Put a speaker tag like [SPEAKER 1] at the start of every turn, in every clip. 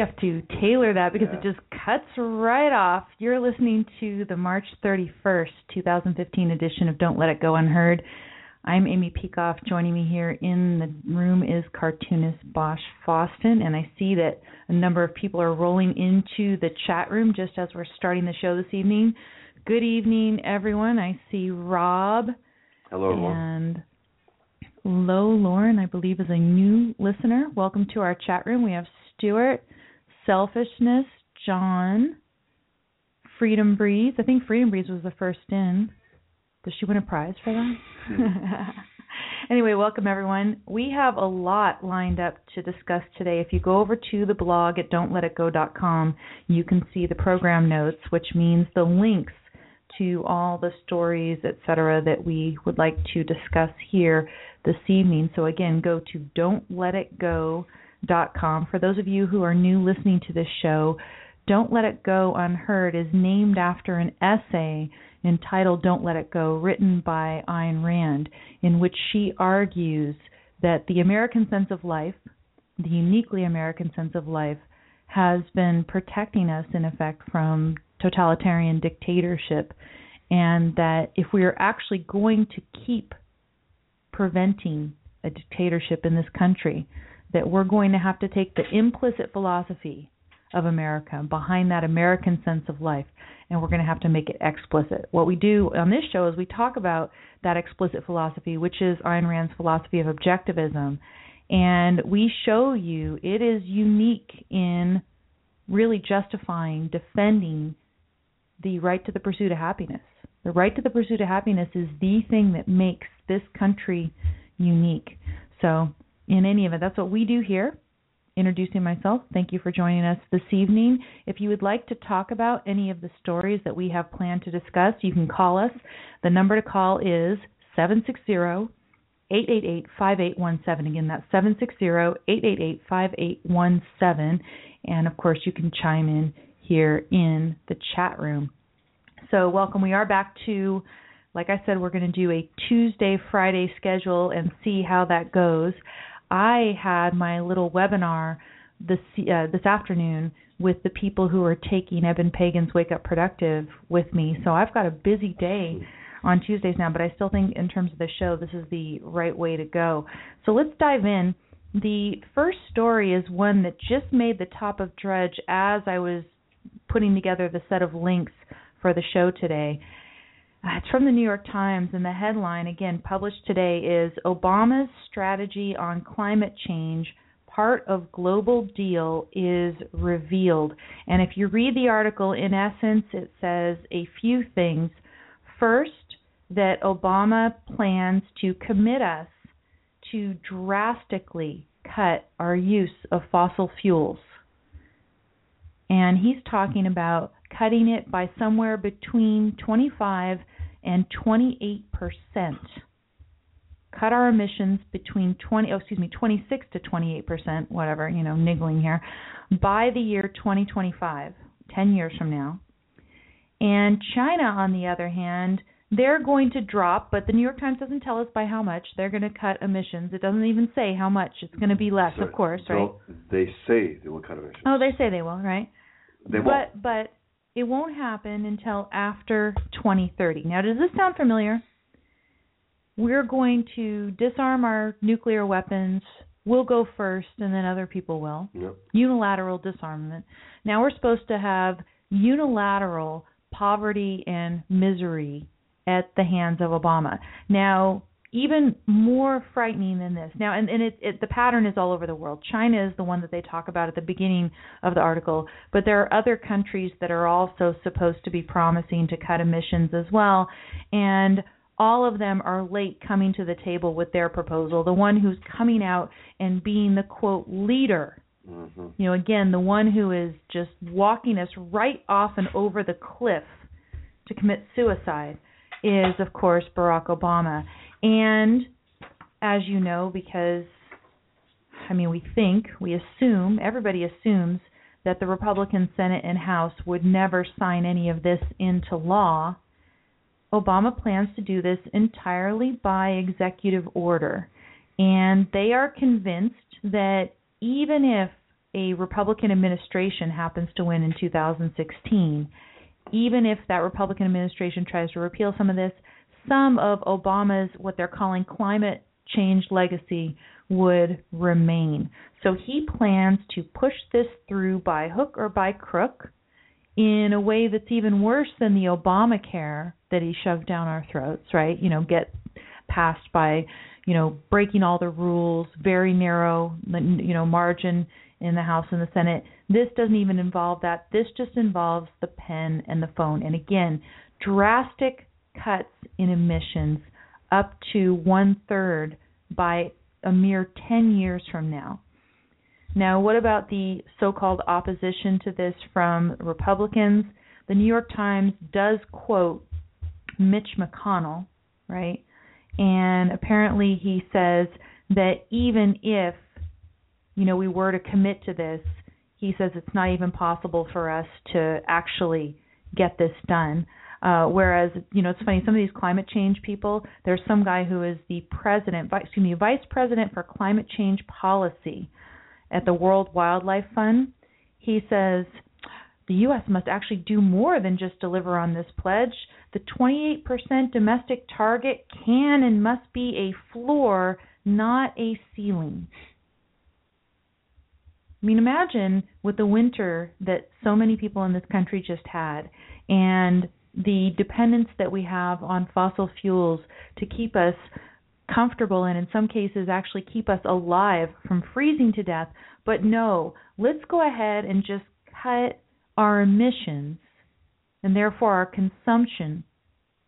[SPEAKER 1] Have to tailor that because it just cuts right off. You're listening to the March 31st, 2015 edition of Don't Let It Go Unheard. I'm Amy Peikoff. Joining me here in the room is cartoonist Bosch Fawstin, and I see that a number of people are rolling into the chat room just as we're starting the show this evening. Good evening, everyone. I see Rob.
[SPEAKER 2] Hello.
[SPEAKER 1] And Lo Lauren, I believe, is a new listener. Welcome to our chat room. We have Stuart, Selfishness, John, Freedom Breeze. I think Freedom Breeze was the first in. Does she win a prize for that? anyway, welcome everyone. We have a lot lined up to discuss today. If you go over to the blog at don'tletitgo.com, you can see the program notes, which means the links to all the stories, etc., that we would like to discuss here this evening. So again, go to don'tletitgo.com. For those of you who are new listening to this show, Don't Let It Go Unheard is named after an essay entitled Don't Let It Go, written by Ayn Rand, in which she argues that the American sense of life, the uniquely American sense of life, has been protecting us, in effect, from totalitarian dictatorship, and that if we are actually going to keep preventing a dictatorship in this country, that we're going to have to take the implicit philosophy of America behind that American sense of life, and we're going to have to make it explicit. What we do on this show is we talk about that explicit philosophy, which is Ayn Rand's philosophy of objectivism, and we show you it is unique in really justifying, defending the right to the pursuit of happiness. The right to the pursuit of happiness is the thing that makes this country unique. So, in any event, that's what we do here. Introducing myself, thank you for joining us this evening. If you would like to talk about any of the stories that we have planned to discuss, you can call us. The number to call is 760 888 5817. Again, that's 760 888 5817. And of course, you can chime in here in the chat room. So, welcome. We are back to, like I said, we're going to do a Tuesday, Friday schedule and see how that goes. I had my little webinar this uh, this afternoon with the people who are taking Eben Pagan's Wake Up Productive with me. So I've got a busy day on Tuesdays now, but I still think in terms of the show, this is the right way to go. So let's dive in. The first story is one that just made the top of Drudge as I was putting together the set of links for the show today. Uh, it's from the New York Times, and the headline, again, published today, is Obama's strategy on climate change. Part of global deal is revealed. And if you read the article, in essence, it says a few things. First, that Obama plans to commit us to drastically cut our use of fossil fuels. And he's talking about cutting it by somewhere between 25 and 28 percent. cut our emissions between 20 oh excuse me 26 to 28 percent whatever you know niggling here by the year 2025 10 years from now and china on the other hand they're going to drop but the new york times doesn't tell us by how much they're going to cut emissions it doesn't even say how much it's going to be less
[SPEAKER 2] So
[SPEAKER 1] of course right
[SPEAKER 2] They say they will cut emissions.
[SPEAKER 1] oh they say they will right
[SPEAKER 2] They won't.
[SPEAKER 1] but it won't happen until after 2030. Now, does this sound familiar? We're going to disarm our nuclear weapons. We'll go first, and then other people will.
[SPEAKER 2] Yep.
[SPEAKER 1] Unilateral disarmament. Now we're supposed to have unilateral poverty and misery at the hands of Obama. Now, even more frightening than this. Now, and, and it, it, the pattern is all over the world. China is the one that they talk about at the beginning of the article, but there are other countries that are also supposed to be promising to cut emissions as well. And all of them are late coming to the table with their proposal. The one who's coming out and being the quote leader
[SPEAKER 2] hmm
[SPEAKER 1] you know, again, the one who is just walking us right off and over the cliff to commit suicide is, of course, Barack Obama. And as you know, because, I mean, we think, we assume, everybody assumes that the Republican Senate and House would never sign any of this into law. Obama plans to do this entirely by executive order. And they are convinced that even if a Republican administration happens to win in 2016, even if that Republican administration tries to repeal some of this, some of Obama's what they're calling climate change legacy would remain. So he plans to push this through by hook or by crook in a way that's even worse than the Obamacare that he shoved down our throats, right? You know, get passed by, you know, breaking all the rules, very narrow, you know, margin in the House and the Senate. This doesn't even involve that. This just involves the pen and the phone. And again, drastic cuts in emissions up to one third by a mere 10 years from now. Now, what about the so called opposition to this from Republicans? The New York Times does quote Mitch McConnell, right? And apparently he says that even if, you know, we were to commit to this, he says it's not even possible for us to actually get this done. Uh, whereas, you know, it's funny, some of these climate change people, there's some guy who is the president, vi- excuse me, vice president for climate change policy at the World Wildlife Fund. He says the U.S. must actually do more than just deliver on this pledge. The 28% domestic target can and must be a floor, not a ceiling. I mean, imagine with the winter that so many people in this country just had and the dependence that we have on fossil fuels to keep us comfortable and in some cases actually keep us alive from freezing to death. But no, let's go ahead and just cut our emissions and therefore our consumption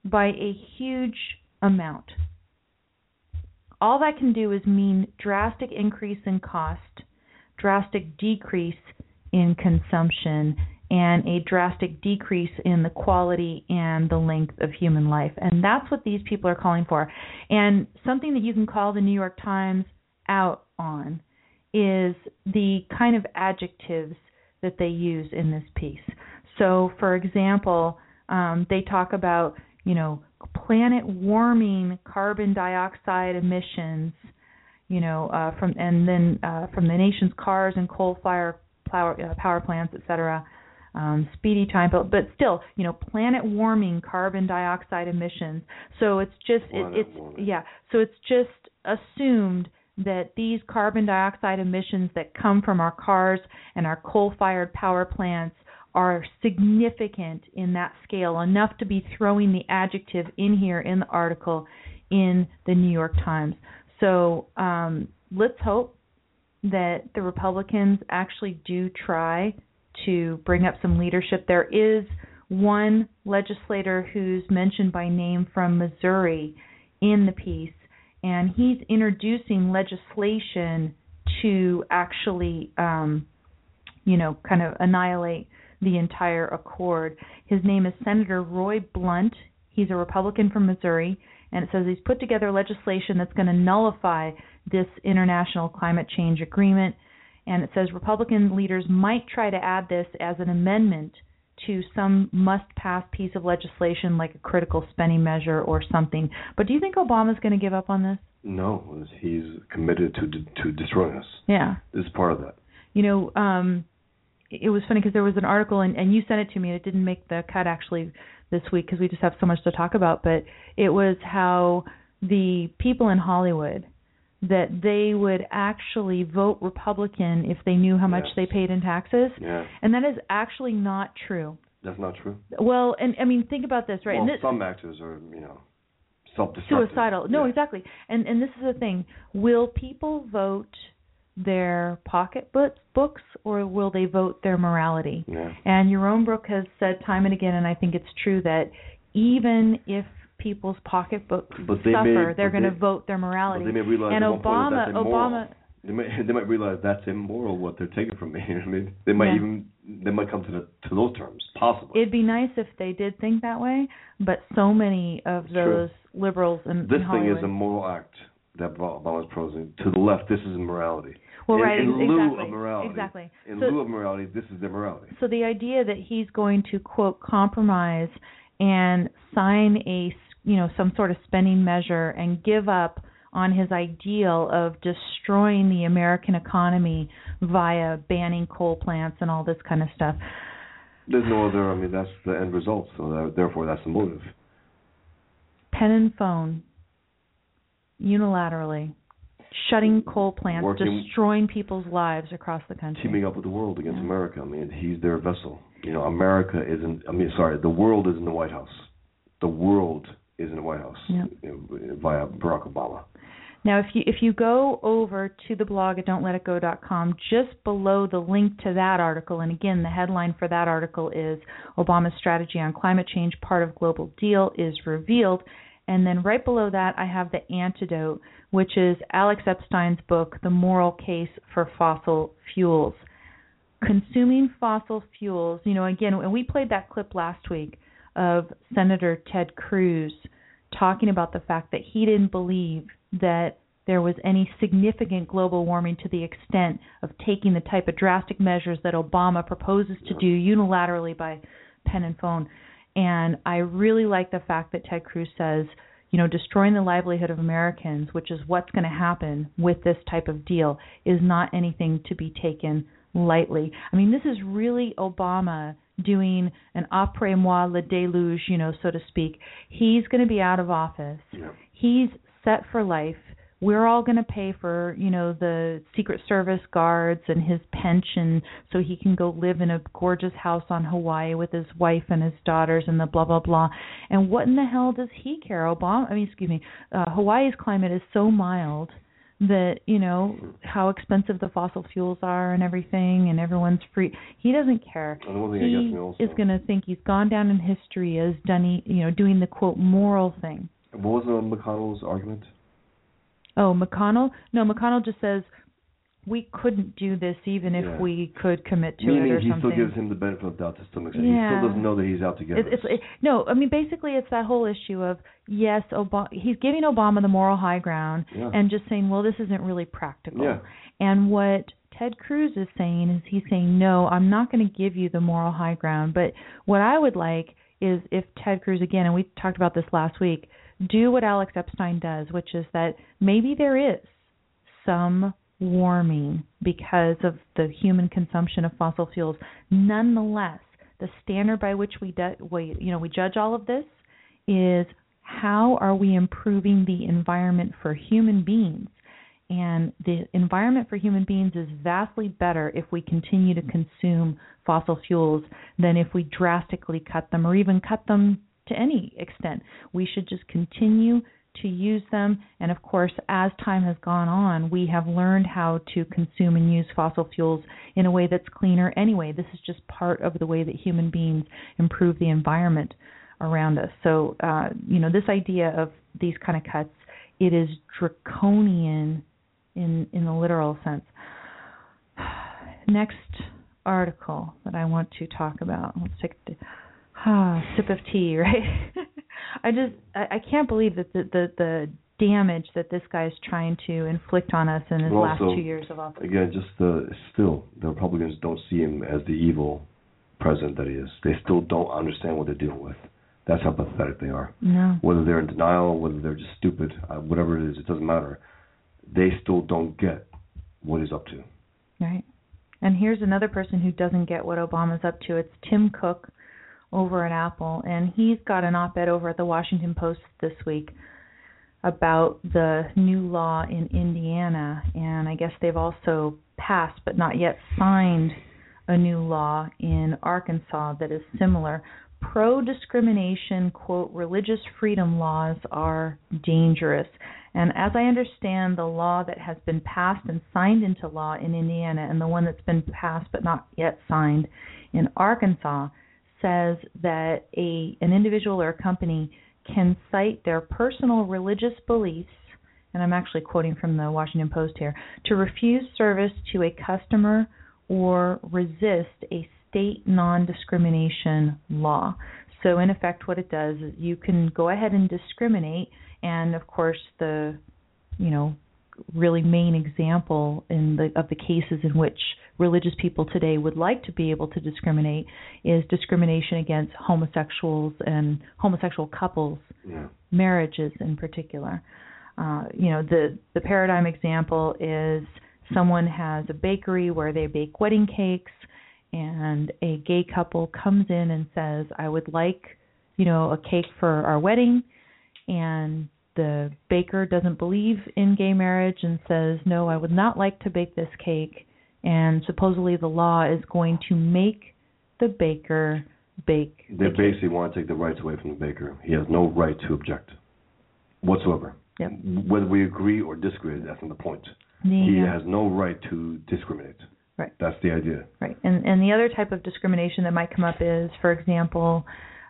[SPEAKER 1] by a huge amount. All that can do is mean drastic increase in cost, drastic decrease in consumption, and a drastic decrease in the quality and the length of human life. And that's what these people are calling for. And something that you can call the New York Times out on is the kind of adjectives that they use in this piece. So, for example, um, they talk about, you know, planet warming carbon dioxide emissions, you know, uh, from and then uh, from the nation's cars and coal fire power, uh, power plants, et cetera um, speedy time, but but still, you know, planet warming carbon dioxide emissions. So it's just it, it's
[SPEAKER 2] warming.
[SPEAKER 1] yeah. So it's just assumed that these carbon dioxide emissions that come from our cars and our coal-fired power plants are significant in that scale, enough to be throwing the adjective in here in the article in the New York Times. So um, let's hope that the Republicans actually do try to bring up some leadership. There is one legislator who's mentioned by name from Missouri in the piece, and he's introducing legislation to actually, um, you know, kind of annihilate the entire accord. His name is Senator Roy Blunt. He's a Republican from Missouri, and it says he's put together legislation that's going to nullify this international climate change agreement. And it says Republican leaders might try to add this as an amendment to some must pass piece of legislation like a critical spending measure or something. But do you think Obama's going to give up on this?
[SPEAKER 2] No, he's committed to to destroying us.
[SPEAKER 1] Yeah.
[SPEAKER 2] This is part of that.
[SPEAKER 1] You know, um it was funny because there was an article and, and you sent it to me and it didn't make the cut actually this week because we just have so much to talk about but it was how the people in Hollywood that they would actually vote Republican if they knew how much
[SPEAKER 2] Yes.
[SPEAKER 1] they paid in taxes.
[SPEAKER 2] Yeah.
[SPEAKER 1] And that is actually not true.
[SPEAKER 2] That's not true.
[SPEAKER 1] Well, and I mean think about this, right?
[SPEAKER 2] Well,
[SPEAKER 1] this,
[SPEAKER 2] some actors are, you know, self-destructive.
[SPEAKER 1] suicidal. No,
[SPEAKER 2] Yeah.
[SPEAKER 1] exactly. And and this is the thing: will people vote their pocketbook books, or will they vote their morality?
[SPEAKER 2] Yeah.
[SPEAKER 1] And Yaron Brook has said time and again, and I think it's true that even if people's pocketbooks
[SPEAKER 2] But they
[SPEAKER 1] suffer,
[SPEAKER 2] may-
[SPEAKER 1] they're going to
[SPEAKER 2] they-
[SPEAKER 1] vote their morality.
[SPEAKER 2] They may realize
[SPEAKER 1] and
[SPEAKER 2] at one point
[SPEAKER 1] Obama,
[SPEAKER 2] that that's immoral.
[SPEAKER 1] Obama,
[SPEAKER 2] They might they might realize that's immoral what they're taking from me. You know what I mean? They might
[SPEAKER 1] Yeah.
[SPEAKER 2] even they might come to the to those terms possibly.
[SPEAKER 1] it'd be nice if they did think that way, but so many of
[SPEAKER 2] It's true.
[SPEAKER 1] those liberals in,
[SPEAKER 2] this
[SPEAKER 1] in
[SPEAKER 2] thing is a moral act that Obama's proposing. To the left, this is immorality.
[SPEAKER 1] well,
[SPEAKER 2] in,
[SPEAKER 1] right,
[SPEAKER 2] in
[SPEAKER 1] ex-
[SPEAKER 2] lieu
[SPEAKER 1] exactly,
[SPEAKER 2] of morality.
[SPEAKER 1] exactly.
[SPEAKER 2] In
[SPEAKER 1] So-
[SPEAKER 2] lieu of morality, this is morality.
[SPEAKER 1] So the idea that he's going to quote compromise and sign a you know some sort of spending measure and give up on his ideal of destroying the American economy via banning coal plants and all this kind of stuff.
[SPEAKER 2] There's no other. I mean, that's the end result. So that, therefore, that's the motive.
[SPEAKER 1] Pen and phone unilaterally shutting coal plants,
[SPEAKER 2] Working-
[SPEAKER 1] destroying people's lives across the country.
[SPEAKER 2] Teaming up with the world against America. I mean, he's their vessel. You know, America isn't. I mean, sorry, the world is in the White House. The world is in the White House you uh, know, via Barack Obama.
[SPEAKER 1] Now, if you if you go over to the blog at don'tletitgo.com, just below the link to that article, and again, the headline for that article is Obama's strategy on climate change, part of global deal, is revealed. And then right below that, I have the antidote, which is Alex Epstein's book, The Moral Case for Fossil Fuels. Consuming fossil fuels, you know, again, and we played that clip last week of Senator Ted Cruz talking about the fact that he didn't believe that there was any significant global warming to the extent of taking the type of drastic measures that Obama proposes to do unilaterally by pen and phone. And I really like the fact that Ted Cruz says, you know, destroying the livelihood of Americans, which is what's going to happen with this type of deal, is not anything to be taken lightly. I mean, this is really Obama doing an après-moi le déluge, you know, so to speak. He's going to be out of office.
[SPEAKER 2] Yeah.
[SPEAKER 1] He's set for life. We're all going to pay for, you know, the Secret Service guards and his pension so he can go live in a gorgeous house on Hawaii with his wife and his daughters and the blah blah blah. And what in the hell does he care? Obama, I mean, excuse me, uh, Hawaii's climate is so mild that you know how expensive the fossil fuels are and everything and everyone's free. He doesn't care.
[SPEAKER 2] And the one thing that gets
[SPEAKER 1] he is going to think he's gone down in history as done you know doing the quote moral thing.
[SPEAKER 2] What was uh, McConnell's argument?
[SPEAKER 1] oh mcconnell? No mcconnell just says we couldn't do this even if
[SPEAKER 2] Yeah.
[SPEAKER 1] we could commit to
[SPEAKER 2] Meaning
[SPEAKER 1] it or
[SPEAKER 2] he
[SPEAKER 1] something
[SPEAKER 2] still gives him the benefit of the doubt to some extent. He still doesn't know that he's out to get
[SPEAKER 1] It's,
[SPEAKER 2] us.
[SPEAKER 1] it's it, no, I mean basically it's that whole issue of yes, Obama, he's giving Obama the moral high ground
[SPEAKER 2] Yeah.
[SPEAKER 1] and just saying, well, this isn't really practical.
[SPEAKER 2] Yeah.
[SPEAKER 1] And what Ted Cruz is saying is he's saying, no, I'm not going to give you the moral high ground. But what I would like is if Ted Cruz again, and we talked about this last week, do what Alex Epstein does, which is that maybe there is some warming because of the human consumption of fossil fuels. Nonetheless, the standard by which we, du- we you know we judge all of this is how are we improving the environment for human beings? And the environment for human beings is vastly better if we continue to consume fossil fuels than if we drastically cut them or even cut them to any extent. We should just continue to use them. And of course, as time has gone on, we have learned how to consume and use fossil fuels in a way that's cleaner anyway. This is just part of the way that human beings improve the environment around us. So, uh, you know, this idea of these kind of cuts, it is draconian in in the literal sense. Next article that I want to talk about. Let's take. The, Ah, sip of tea, right? I just I, I can't believe that the, the the damage that this guy is trying to inflict on us in his
[SPEAKER 2] Well,
[SPEAKER 1] last
[SPEAKER 2] also,
[SPEAKER 1] two years of office.
[SPEAKER 2] Again, just uh, still, the Republicans don't see him as the evil president that he is. They still don't understand what they're dealing with. That's how pathetic they are.
[SPEAKER 1] No.
[SPEAKER 2] Whether they're in denial, whether they're just stupid, uh, whatever it is, it doesn't matter. They still don't get what he's up to.
[SPEAKER 1] Right. And here's another person who doesn't get what Obama's up to. It's Tim Cook over at Apple, and he's got an op-ed over at the Washington Post this week about the new law in Indiana, and I guess they've also passed but not yet signed a new law in Arkansas that is similar. Pro discrimination, quote, religious freedom laws are dangerous. And as I understand the law that has been passed and signed into law in Indiana and the one that's been passed but not yet signed in Arkansas says that a an individual or a company can cite their personal religious beliefs and I'm actually quoting from the Washington Post here to refuse service to a customer or resist a state non-discrimination law. So in effect what it does is you can go ahead and discriminate and of course the you know really main example in the of the cases in which religious people today would like to be able to discriminate is discrimination against homosexuals and homosexual couples
[SPEAKER 2] Yeah.
[SPEAKER 1] marriages in particular. Uh, you know, the the paradigm example is someone has a bakery where they bake wedding cakes, and a gay couple comes in and says, "I would like, you know, a cake for our wedding," and the baker doesn't believe in gay marriage and says, "No, I would not like to bake this cake." And supposedly the law is going to make the baker bake
[SPEAKER 2] They
[SPEAKER 1] the cake.
[SPEAKER 2] basically want to take the rights away from the baker. He has no right to object whatsoever.
[SPEAKER 1] Yep.
[SPEAKER 2] Whether we agree or disagree, that's not the point.
[SPEAKER 1] The,
[SPEAKER 2] He
[SPEAKER 1] uh,
[SPEAKER 2] has no right to discriminate.
[SPEAKER 1] Right.
[SPEAKER 2] That's the idea.
[SPEAKER 1] Right. And and the other type of discrimination that might come up is, for example,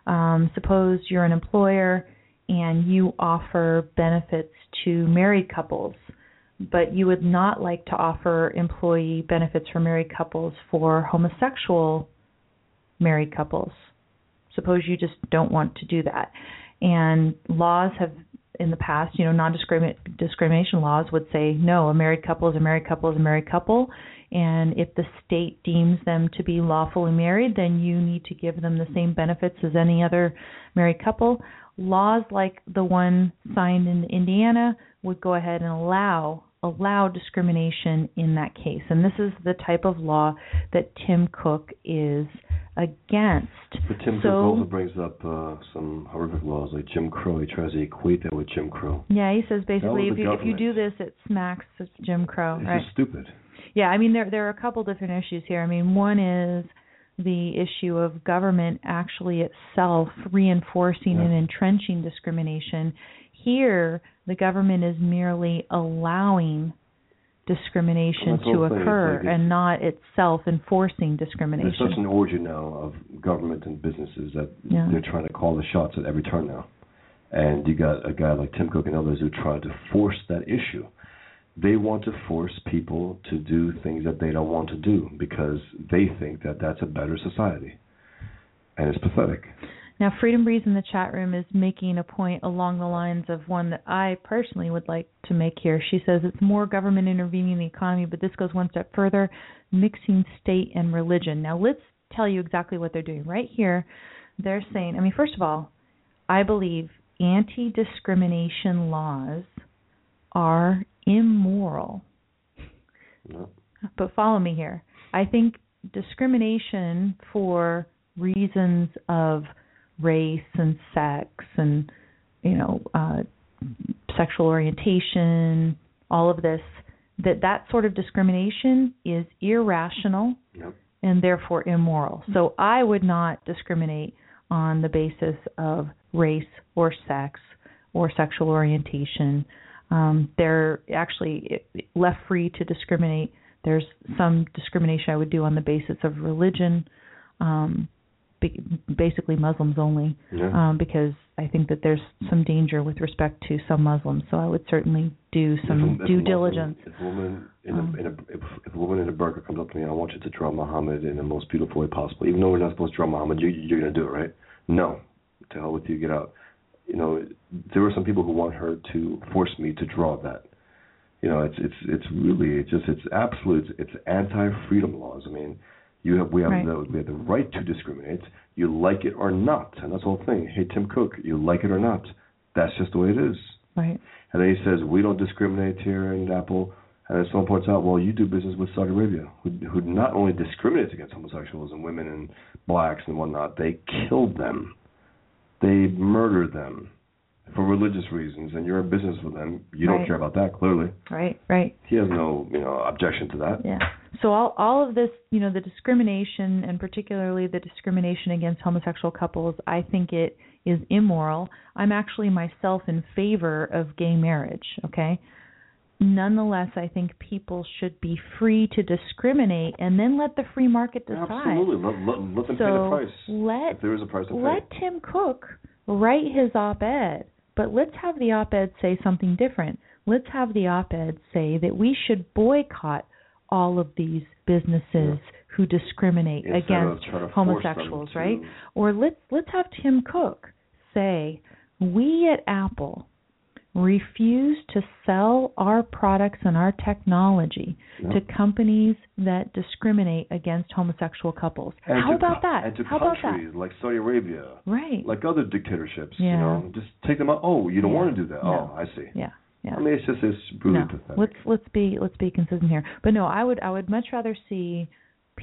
[SPEAKER 1] um, suppose you're an employer and you offer benefits to married couples, but you would not like to offer employee benefits for married couples for homosexual married couples. Suppose you just don't want to do that. And laws have in the past, you know, non-discrimination laws would say no, a married couple is a married couple is a married couple, and if the state deems them to be lawfully married, then you need to give them the same benefits as any other married couple. Laws like the one signed in Indiana would go ahead and allow allow discrimination in that case. And this is the type of law that Tim Cook is against.
[SPEAKER 2] But Tim Cook also brings up uh, some horrific laws like Jim Crow. He tries to equate that with Jim Crow.
[SPEAKER 1] Yeah, he says basically if you if you do this it smacks Jim Crow,
[SPEAKER 2] It's
[SPEAKER 1] right?
[SPEAKER 2] just stupid.
[SPEAKER 1] Yeah, I mean there there are a couple different issues here. I mean one is the issue of government actually itself reinforcing
[SPEAKER 2] Yeah.
[SPEAKER 1] and entrenching discrimination. Here, the government is merely allowing discrimination
[SPEAKER 2] Well,
[SPEAKER 1] to
[SPEAKER 2] whole thing. It's
[SPEAKER 1] occur
[SPEAKER 2] like
[SPEAKER 1] and not itself enforcing discrimination.
[SPEAKER 2] There's such an orgy now of government and businesses that
[SPEAKER 1] Yeah.
[SPEAKER 2] they're trying to call the shots at every turn now. And you got a guy like Tim Cook and others who try to force that issue. They want to force people to do things that they don't want to do because they think that that's a better society. And it's pathetic.
[SPEAKER 1] Now, Freedom Breeze in the chat room is making a point along the lines of one that I personally would like to make here. She says it's more government intervening in the economy, but this goes one step further, mixing state and religion. Now, let's tell you exactly what they're doing. Right here, they're saying, I mean, first of all, I believe anti discrimination laws are immoral.
[SPEAKER 2] No.
[SPEAKER 1] But follow me here. I think discrimination for reasons of race and sex and you know uh sexual orientation all of this that that sort of discrimination is irrational
[SPEAKER 2] Yep.
[SPEAKER 1] and therefore immoral so i would not discriminate on the basis of race or sex or sexual orientation um they're actually left free to discriminate there's some discrimination i would do on the basis of religion um basically Muslims only,
[SPEAKER 2] Yeah.
[SPEAKER 1] um, because I think that there's some danger with respect to some Muslims. So I would certainly do
[SPEAKER 2] If
[SPEAKER 1] some
[SPEAKER 2] if
[SPEAKER 1] due
[SPEAKER 2] Muslim-
[SPEAKER 1] diligence.
[SPEAKER 2] If a woman in
[SPEAKER 1] Um,
[SPEAKER 2] a, in a if, if a woman in a burqa comes up to me, I want you to draw Muhammad in the most beautiful way possible. Even though we're not supposed to draw Muhammad, you, you're going to do it, right? No, to hell with you, get out. You know, there are some people who want her to force me to draw that. You know, it's it's it's really it's just it's absolute it's anti-freedom laws. I mean, you have we have
[SPEAKER 1] Right.
[SPEAKER 2] the we have the right to discriminate. You like it or not, and that's the whole thing. Hey, Tim Cook, you like it or not. That's just the way it is.
[SPEAKER 1] Right.
[SPEAKER 2] And then he says, we don't discriminate here in Apple. And then someone points out, well, you do business with Saudi Arabia, who, who not only discriminates against homosexuals and women and blacks and whatnot, they killed them. They murder them for religious reasons. And you're in business with them. You don't care about that, clearly.
[SPEAKER 1] Right. Right.
[SPEAKER 2] He has no, you know, objection to that.
[SPEAKER 1] Yeah. So all all of this, you know, the discrimination and particularly the discrimination against homosexual couples, I think it is immoral. I'm actually myself in favor of gay marriage, okay? Nonetheless, I think people should be free to discriminate and then let the free market decide.
[SPEAKER 2] Absolutely. Let, let, let them pay the
[SPEAKER 1] So
[SPEAKER 2] price.
[SPEAKER 1] let
[SPEAKER 2] if there is a price to
[SPEAKER 1] let
[SPEAKER 2] pay.
[SPEAKER 1] Tim Cook write his op-ed, but let's have the op-ed say something different. Let's have the op-ed say that we should boycott all of these businesses who discriminate
[SPEAKER 2] Instead
[SPEAKER 1] against
[SPEAKER 2] trying to force
[SPEAKER 1] homosexuals,
[SPEAKER 2] to-
[SPEAKER 1] right? Or let's let's have Tim Cook say, "We at Apple refuse to sell our products and our technology
[SPEAKER 2] Yeah.
[SPEAKER 1] to companies that discriminate against homosexual couples."
[SPEAKER 2] And
[SPEAKER 1] How
[SPEAKER 2] to
[SPEAKER 1] about that?
[SPEAKER 2] And to
[SPEAKER 1] How about that?
[SPEAKER 2] countries like Saudi Arabia,
[SPEAKER 1] Right.
[SPEAKER 2] like other dictatorships.
[SPEAKER 1] Yeah.
[SPEAKER 2] You know, just take them out. Oh, you don't
[SPEAKER 1] Yeah.
[SPEAKER 2] want to do that.
[SPEAKER 1] No.
[SPEAKER 2] Oh, I see.
[SPEAKER 1] Yeah. Yeah.
[SPEAKER 2] I mean, it's just it's really
[SPEAKER 1] no.
[SPEAKER 2] pathetic.
[SPEAKER 1] Let's let's be let's be consistent here. But no, I would I would much rather see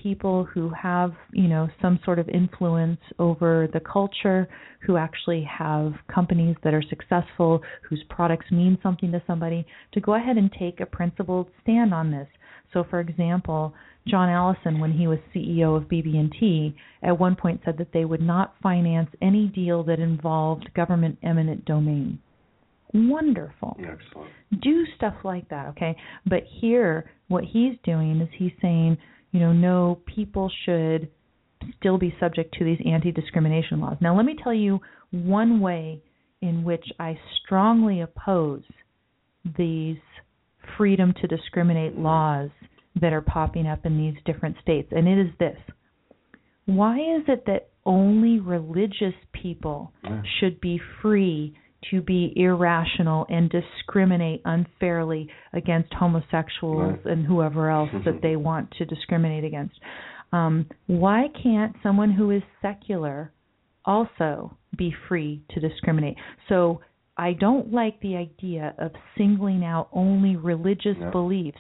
[SPEAKER 1] people who have, you know, some sort of influence over the culture, who actually have companies that are successful, whose products mean something to somebody, to go ahead and take a principled stand on this. So for example, John Allison when he was CEO of BB&T at one point said that they would not finance any deal that involved government eminent domain. Wonderful
[SPEAKER 2] Excellent.
[SPEAKER 1] do stuff like that, okay? But here, what he's doing is he's saying, you know, no, people should still be subject to these anti discrimination laws. Now, let me tell you one way in which I strongly oppose these freedom to discriminate laws that are popping up in these different states, and it is this. Why is it that only religious people
[SPEAKER 2] Yeah.
[SPEAKER 1] should be free to be irrational and discriminate unfairly against homosexuals
[SPEAKER 2] Right.
[SPEAKER 1] and whoever else that they want to discriminate against? Um, why can't someone who is secular also be free to discriminate? So I don't like the idea of singling out only religious
[SPEAKER 2] Yeah.
[SPEAKER 1] beliefs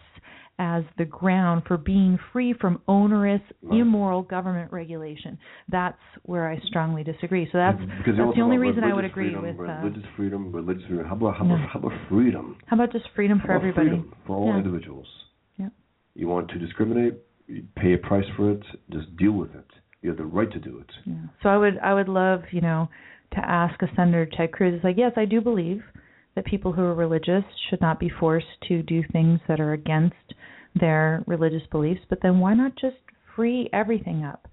[SPEAKER 1] as the ground for being free from onerous,
[SPEAKER 2] Right.
[SPEAKER 1] immoral government regulation. That's where I strongly disagree. So that's
[SPEAKER 2] because
[SPEAKER 1] that's the only reason I would agree
[SPEAKER 2] freedom,
[SPEAKER 1] with. Uh,
[SPEAKER 2] religious freedom, religious freedom. How about how
[SPEAKER 1] No.
[SPEAKER 2] about, how about freedom?
[SPEAKER 1] how about just freedom for everybody?
[SPEAKER 2] freedom for all
[SPEAKER 1] Yeah.
[SPEAKER 2] individuals.
[SPEAKER 1] Yeah.
[SPEAKER 2] You want to discriminate? You pay a price for it. Just deal with it. You have the right to do it.
[SPEAKER 1] Yeah. So I would I would love, you know, to ask a Senator Ted Cruz. It's like, yes, I do believe that people who are religious should not be forced to do things that are against their religious beliefs, but then why not just free everything up?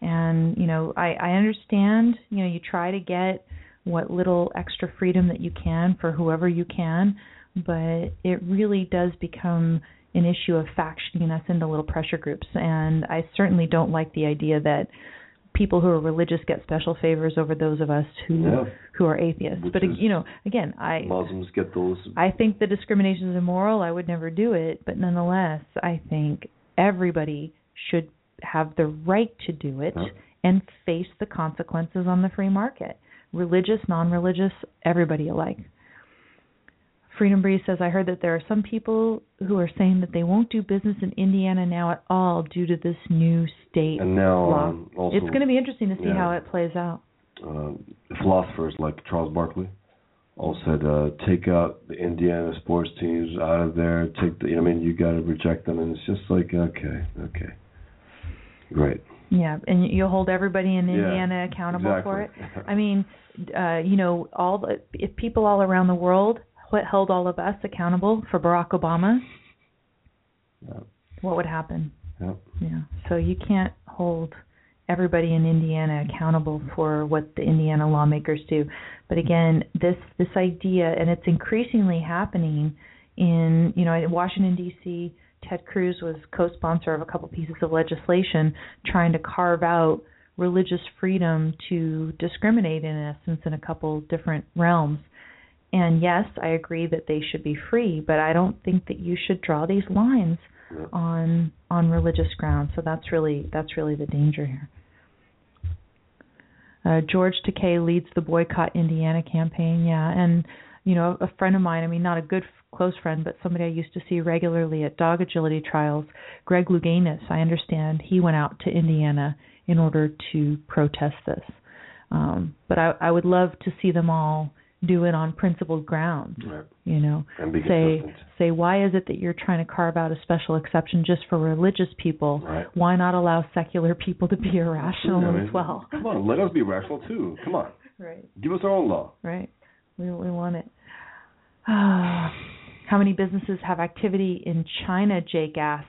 [SPEAKER 1] And, you know, I, I understand, you know, you try to get what little extra freedom that you can for whoever you can, but it really does become an issue of factioning us into little pressure groups. And I certainly don't like the idea that people who are religious get special favors over those of us who
[SPEAKER 2] Yeah.
[SPEAKER 1] who are atheists.
[SPEAKER 2] Which
[SPEAKER 1] but you know, again, I
[SPEAKER 2] Muslims get those.
[SPEAKER 1] I think the discrimination is immoral. I would never do it, but nonetheless, I think everybody should have the right to do it
[SPEAKER 2] Yeah.
[SPEAKER 1] and face the consequences on the free market. Religious, non-religious, everybody alike. Freedom Breeze says, I heard that there are some people who are saying that they won't do business in Indiana now at all due to this new state
[SPEAKER 2] And now
[SPEAKER 1] law.
[SPEAKER 2] um, also
[SPEAKER 1] it's going to be interesting to see
[SPEAKER 2] yeah.
[SPEAKER 1] how it plays out.
[SPEAKER 2] uh, philosophers like Charles Barkley all said, uh, take out the Indiana sports teams out of there. Take the, you know, I mean, you got to reject them, and it's just like, okay, okay, great.
[SPEAKER 1] Yeah, and you'll hold everybody in
[SPEAKER 2] Yeah,
[SPEAKER 1] Indiana accountable for it. I mean, uh, you know, all the, if people all around the world what held all of us accountable for Barack Obama,
[SPEAKER 2] Yeah.
[SPEAKER 1] what would happen?
[SPEAKER 2] Yeah.
[SPEAKER 1] Yeah. So you can't hold everybody in Indiana accountable for what the Indiana lawmakers do. But again, this this idea and it's increasingly happening in, you know, in Washington DC, Ted Cruz was co-sponsor of a couple pieces of legislation trying to carve out religious freedom to discriminate in essence in a couple different realms. And yes, I agree that they should be free, but I don't think that you should draw these lines on on religious grounds. So that's really that's really the danger here. Uh, George Takei leads the boycott Indiana campaign. Yeah, and you know a friend of mine. I mean, not a good close friend, but somebody I used to see regularly at dog agility trials. Greg Louganis. I understand he went out to Indiana in order to protest this. Um, but I, I would love to see them all do it on principled grounds.
[SPEAKER 2] Right.
[SPEAKER 1] You know, say
[SPEAKER 2] consistent.
[SPEAKER 1] say why is it that you're trying to carve out a special exception just for religious people?
[SPEAKER 2] Right.
[SPEAKER 1] Why not allow secular people to be irrational
[SPEAKER 2] I mean,
[SPEAKER 1] as well?
[SPEAKER 2] Come on, let us be rational too. Come on,
[SPEAKER 1] Right.
[SPEAKER 2] give us our own law.
[SPEAKER 1] Right. We we want it. How many businesses have activity in China? Jake asks.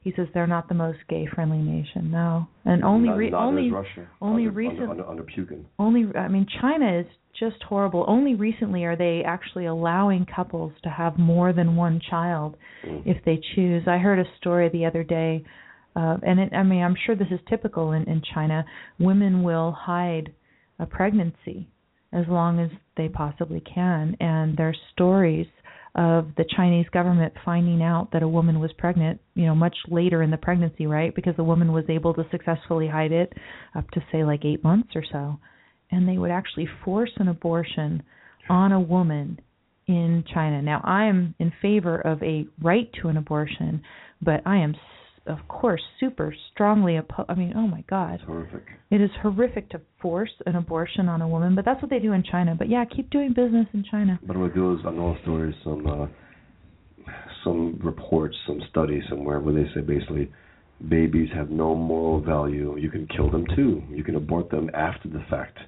[SPEAKER 1] He says they're not the most gay-friendly nation. No, and only
[SPEAKER 2] Not-
[SPEAKER 1] re-
[SPEAKER 2] not
[SPEAKER 1] only
[SPEAKER 2] Russia.
[SPEAKER 1] only
[SPEAKER 2] under,
[SPEAKER 1] recent-
[SPEAKER 2] under, under, under Putin.
[SPEAKER 1] only I mean China is just horrible. Only recently are they actually allowing couples to have more than one child
[SPEAKER 2] Mm.
[SPEAKER 1] if they choose. I heard a story the other day uh and it, I mean I'm sure this is typical in in China. Women will hide a pregnancy as long as they possibly can and there's stories of the Chinese government finding out that a woman was pregnant, you know, much later in the pregnancy, right? Because the woman was able to successfully hide it up to say like 8 months or so. And they would actually force an abortion on a woman in China. Now, I am in favor of a right to an abortion, but I am of course super strongly opposed. I mean, oh my god.
[SPEAKER 2] It's horrific.
[SPEAKER 1] It is horrific to force an abortion on a woman, but that's what they do in China. But yeah, keep doing business in China.
[SPEAKER 2] But what goes, I know stories, some uh, some reports, some studies somewhere where they say basically babies have no moral value. You can kill them too. You can abort them after the fact.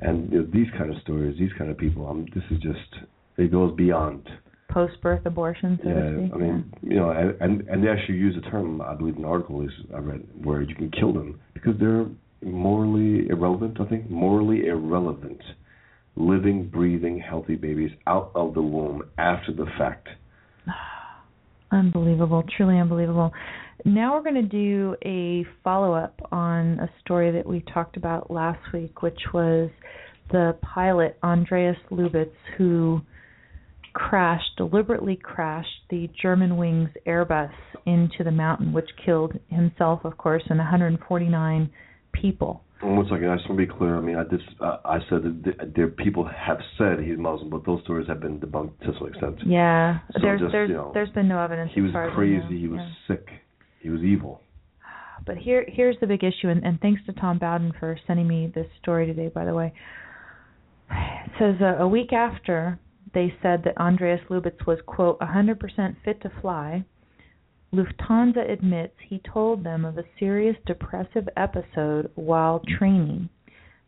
[SPEAKER 2] And these kind of stories, these kind of people, um, this is just it goes beyond.
[SPEAKER 1] Post birth abortion, so
[SPEAKER 2] Yeah. I mean, you know, and, and and they actually use a term I believe in an article is I read where you can kill them because they're morally irrelevant. I think morally irrelevant, living, breathing, healthy babies out of the womb after the fact.
[SPEAKER 1] Unbelievable, truly unbelievable. Now we're going to do a follow up on a story that we talked about last week, which was the pilot Andreas Lubitz who crashed, deliberately crashed the Germanwings Airbus into the mountain, which killed himself, of course, and 149 people.
[SPEAKER 2] One second, I just want to be clear. I mean, I just uh, I said that there people have said he's Muslim, but those stories have been debunked to some extent.
[SPEAKER 1] Yeah,
[SPEAKER 2] So
[SPEAKER 1] there's
[SPEAKER 2] just,
[SPEAKER 1] there's
[SPEAKER 2] you know,
[SPEAKER 1] there's been no evidence.
[SPEAKER 2] He was
[SPEAKER 1] far as I
[SPEAKER 2] crazy. He was
[SPEAKER 1] Yeah.
[SPEAKER 2] sick. He was evil.
[SPEAKER 1] But here here's the big issue, and, and thanks to Tom Bowden for sending me this story today. By the way, it says uh, a week after they said that Andreas Lubitz was quote 100% fit to fly, Lufthansa admits he told them of a serious depressive episode while training.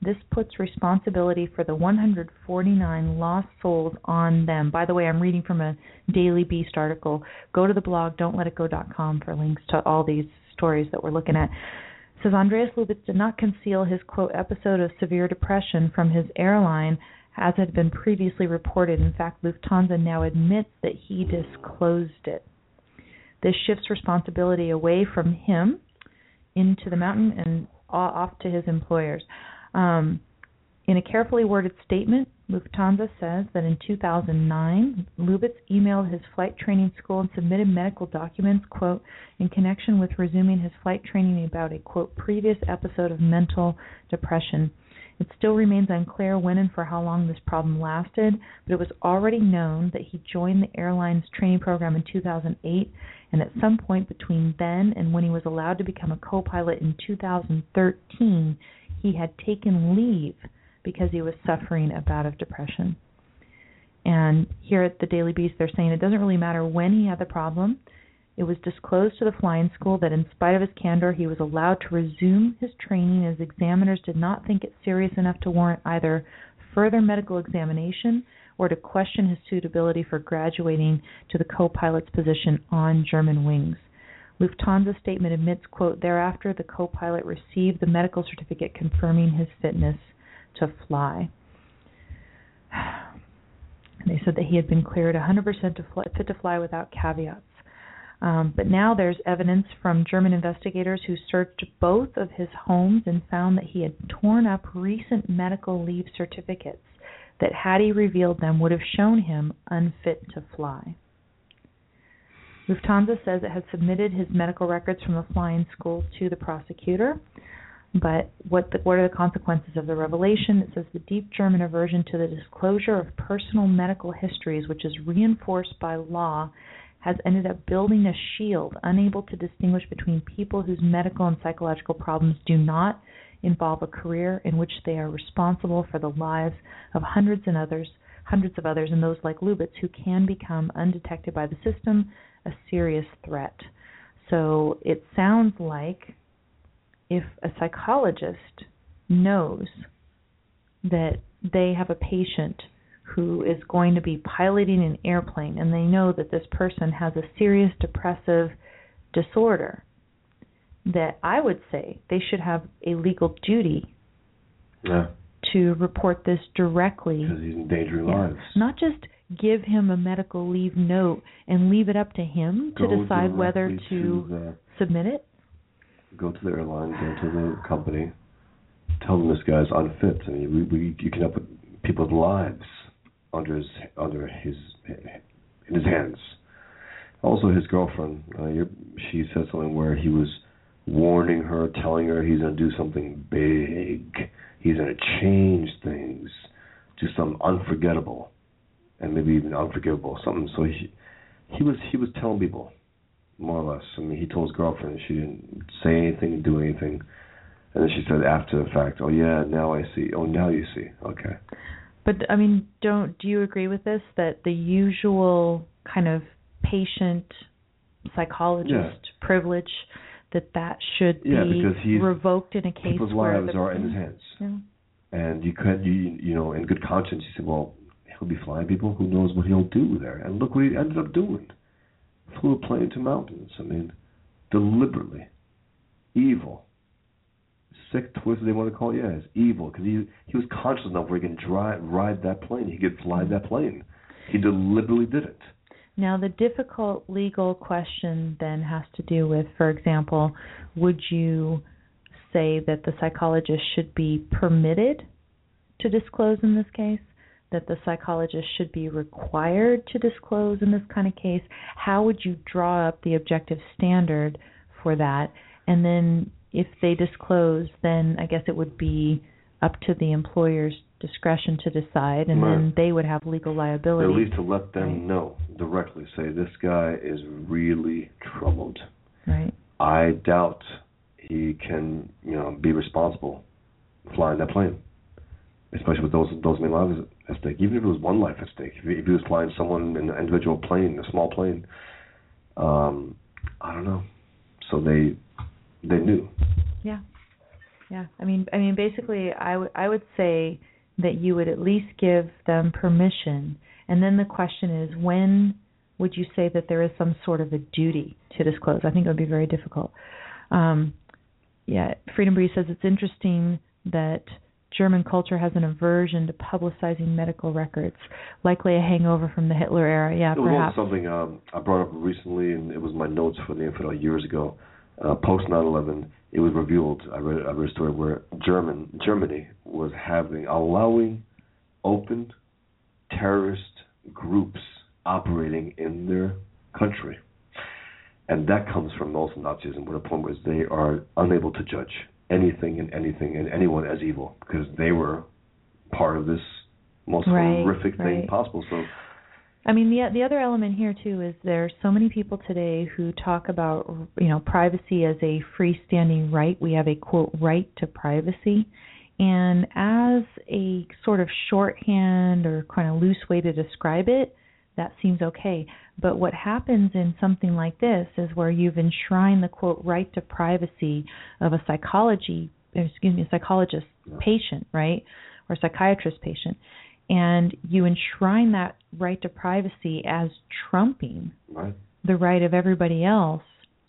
[SPEAKER 1] This puts responsibility for the 149 lost souls on them. By the way, I'm reading from a Daily Beast article. Go to the blog don'tletitgo.com for links to all these stories that we're looking at. It says Andreas Lubitz did not conceal his quote episode of severe depression from his airline as had been previously reported. In fact, Lufthansa now admits that he disclosed it. This shifts responsibility away from him into the mountain and off to his employers. Um, in a carefully worded statement, Lufthansa says that in 2009, Lubitz emailed his flight training school and submitted medical documents, quote, in connection with resuming his flight training about a, quote, previous episode of mental depression. It still remains unclear when and for how long this problem lasted, but it was already known that he joined the airline's training program in 2008, and at some point between then and when he was allowed to become a co pilot in 2013, he had taken leave because he was suffering a bout of depression. And here at the Daily Beast, they're saying it doesn't really matter when he had the problem. It was disclosed to the flying school that, in spite of his candor, he was allowed to resume his training as examiners did not think it serious enough to warrant either further medical examination or to question his suitability for graduating to the co pilot's position on Germanwings. Lufthansa statement admits, quote, thereafter the co pilot received the medical certificate confirming his fitness to fly. They said that he had been cleared 100% to fly, fit to fly without caveats. Um, but now there's evidence from German investigators who searched both of his homes and found that he had torn up recent medical leave certificates that, had he revealed them, would have shown him unfit to fly. Lufthansa says it has submitted his medical records from the flying school to the prosecutor. But what the, what are the consequences of the revelation? It says the deep German aversion to the disclosure of personal medical histories, which is reinforced by law, has ended up building a shield unable to distinguish between people whose medical and psychological problems do not involve a career in which they are responsible for the lives of hundreds and others hundreds of others and those like Lubitz who can become undetected by the system a serious threat. So it sounds like if a psychologist knows that they have a patient who is going to be piloting an airplane and they know that this person has a serious depressive disorder, that I would say they should have a legal duty
[SPEAKER 2] Yeah,
[SPEAKER 1] to report this directly.
[SPEAKER 2] because he's endangering lives.
[SPEAKER 1] Not just give him a medical leave note and leave it up to him to decide whether
[SPEAKER 2] directly
[SPEAKER 1] to
[SPEAKER 2] the,
[SPEAKER 1] submit it.
[SPEAKER 2] go to the airline, go to the company, tell them this guy's unfit. I mean, we, we you can have people's lives under his under his in his hands. Also, his girlfriend, uh, she said something where he was warning her, telling her he's going to do something big, he's going to change things, do something unforgettable, and maybe even unforgivable, or something. So he he was he was telling people more or less. I mean, he told his girlfriend. She didn't say anything, do anything, and then she said after the fact, "Oh yeah, now I see. Oh, now you see. Okay."
[SPEAKER 1] But I mean, don't do you agree with this that the usual kind of patient psychologist privilege that that should
[SPEAKER 2] Yeah,
[SPEAKER 1] be
[SPEAKER 2] because he's-
[SPEAKER 1] revoked in a case
[SPEAKER 2] People's
[SPEAKER 1] where
[SPEAKER 2] lives
[SPEAKER 1] the,
[SPEAKER 2] are in his hands,
[SPEAKER 1] Yeah.
[SPEAKER 2] and you could, you you know, in good conscience, you say "Well, he'll be flying people. Who knows what he'll do there?" And look what he ended up doing. Flew a plane to mountains. I mean, deliberately, evil, sick, twisted. They want to call it. Yeah, it's evil because he he was conscious enough where he can drive, ride that plane. He could fly that plane. He deliberately did it.
[SPEAKER 1] Now, the difficult legal question then has to do with, for example, would you say that the psychologist should be permitted to disclose in this case? That the psychologist should be required to disclose in this kind of case? How would you draw up the objective standard for that? And then if they disclose, then I guess it would be up to the employer's discretion to decide, and then they would have legal liability.
[SPEAKER 2] At least to let them know directly. Say this guy is really troubled.
[SPEAKER 1] Right.
[SPEAKER 2] I doubt he can, you know, be responsible flying that plane, especially with those those many lives at stake. Even if it was one life at stake, if he, if he was flying someone in an individual plane, a small plane, um, I don't know. So they they knew.
[SPEAKER 1] Yeah. Yeah. I mean I mean basically I would I would say that you would at least give them permission. And then the question is when would you say that there is some sort of a duty to disclose? I think it would be very difficult. Um yeah, Freedom Breeze says it's interesting that German culture has an aversion to publicizing medical records, likely a hangover from the Hitler era. Yeah,
[SPEAKER 2] It was
[SPEAKER 1] perhaps.
[SPEAKER 2] also something um, I brought up recently, and it was my notes for the infidel years ago. Uh, Post 9/11, it was revealed. I read, I read a story where German Germany was having allowing open terrorist groups operating in their country, and that comes from also Nazism. Where the point was they are unable to judge anything and anything and anyone as evil because they were part of this most
[SPEAKER 1] Right,
[SPEAKER 2] horrific thing
[SPEAKER 1] right.
[SPEAKER 2] possible. So
[SPEAKER 1] I mean, the the other element here too is there are so many people today who talk about you know privacy as a freestanding right. We have a quote right to privacy, and as a sort of shorthand or kind of loose way to describe it, that seems okay. But what happens in something like this is where you've enshrined the quote right to privacy of a psychology, excuse me, a psychologist patient, right, or psychiatrist patient, and you enshrine that right to privacy as trumping
[SPEAKER 2] right.
[SPEAKER 1] the right of everybody else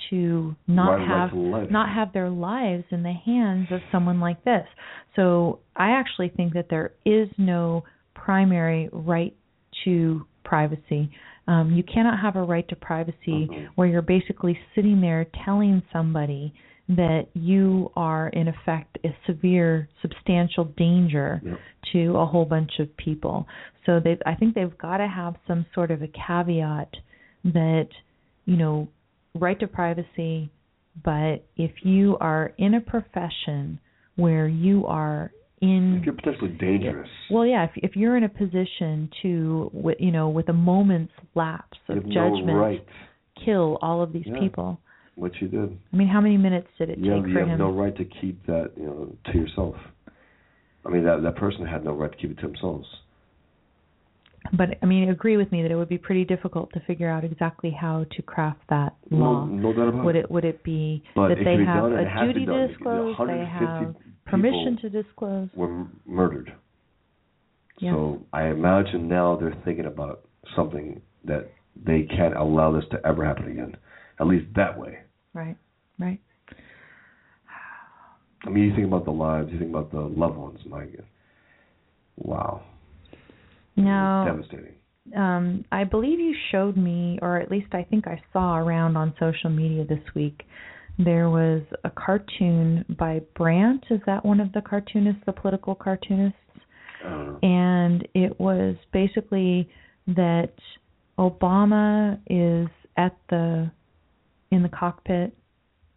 [SPEAKER 1] to not
[SPEAKER 2] Right- right
[SPEAKER 1] have
[SPEAKER 2] to
[SPEAKER 1] not have their lives in the hands of someone like this. So I actually think that there is no primary right to privacy. Um, you cannot have a right to privacy
[SPEAKER 2] Mhm.
[SPEAKER 1] where you're basically sitting there telling somebody that you are in effect a severe substantial danger
[SPEAKER 2] Yep.
[SPEAKER 1] to a whole bunch of people. So they I think they've got to have some sort of a caveat that you know right to privacy but if you are in a profession where you are in
[SPEAKER 2] You're potentially dangerous.
[SPEAKER 1] well yeah if if you're in a position to you know with a moment's lapse of judgment
[SPEAKER 2] no right,
[SPEAKER 1] kill all of these
[SPEAKER 2] Yeah.
[SPEAKER 1] people
[SPEAKER 2] what you did.
[SPEAKER 1] i mean how many minutes did it
[SPEAKER 2] You
[SPEAKER 1] take
[SPEAKER 2] have, you
[SPEAKER 1] for
[SPEAKER 2] have no right to keep that, you know, to yourself. I mean, that that person had no right to keep it to themselves.
[SPEAKER 1] but i mean agree with me that it would be pretty difficult to figure out exactly how to craft that law
[SPEAKER 2] No, no doubt about
[SPEAKER 1] would
[SPEAKER 2] it.
[SPEAKER 1] would it be
[SPEAKER 2] But
[SPEAKER 1] that they have
[SPEAKER 2] done, and it
[SPEAKER 1] a duty to disclose they have permission to disclose
[SPEAKER 2] were murdered.
[SPEAKER 1] Yeah.
[SPEAKER 2] So I imagine now they're thinking about something that they can't allow this to ever happen again. At least that way.
[SPEAKER 1] right right
[SPEAKER 2] I mean, you think about the lives, you think about the loved ones. My God. Wow.
[SPEAKER 1] now
[SPEAKER 2] Devastating.
[SPEAKER 1] um i believe you showed me or at least i think i saw around on social media this week there was a cartoon by brandt is that one of the cartoonists the political cartoonists
[SPEAKER 2] Uh,
[SPEAKER 1] and it was basically that Obama is at the in the cockpit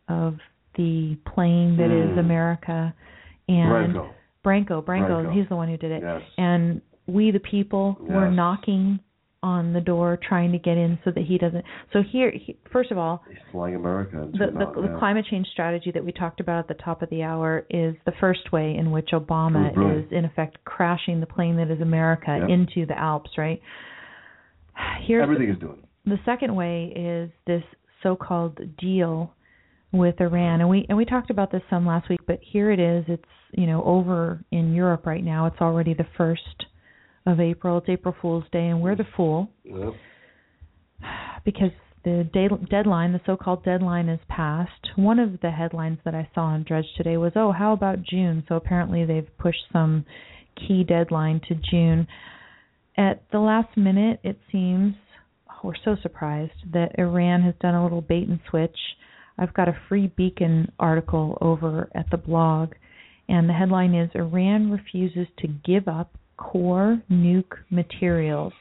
[SPEAKER 1] of the plane that is
[SPEAKER 2] Mm.
[SPEAKER 1] America and
[SPEAKER 2] Branco.
[SPEAKER 1] Branko, Branco,
[SPEAKER 2] Branco.
[SPEAKER 1] he's the one who did it.
[SPEAKER 2] Yes.
[SPEAKER 1] And we the people were knocking on the door trying to get in so that he doesn't so here he, first of all
[SPEAKER 2] He's flying America.
[SPEAKER 1] the, the, the climate change strategy that we talked about at the top of the hour is the first way in which Obama
[SPEAKER 2] brilliant.
[SPEAKER 1] is in effect crashing the plane that is America
[SPEAKER 2] Yep.
[SPEAKER 1] into the Alps, right? Here's
[SPEAKER 2] Everything is doing.
[SPEAKER 1] the second way is this so-called deal with Iran, and we and we talked about this some last week, but here it is. It's you know over in Europe right now. It's already the first of April. It's April Fool's Day, and we're the fool
[SPEAKER 2] Yep.
[SPEAKER 1] because the day, deadline, the so-called deadline, is passed. One of the headlines that I saw on Drudge today was, "Oh, how about June?" So apparently they've pushed some key deadline to June. At the last minute, it seems oh, we're so surprised that Iran has done a little bait and switch. I've got a free beacon article over at the blog, and the headline is Iran refuses to give up core nuke materials.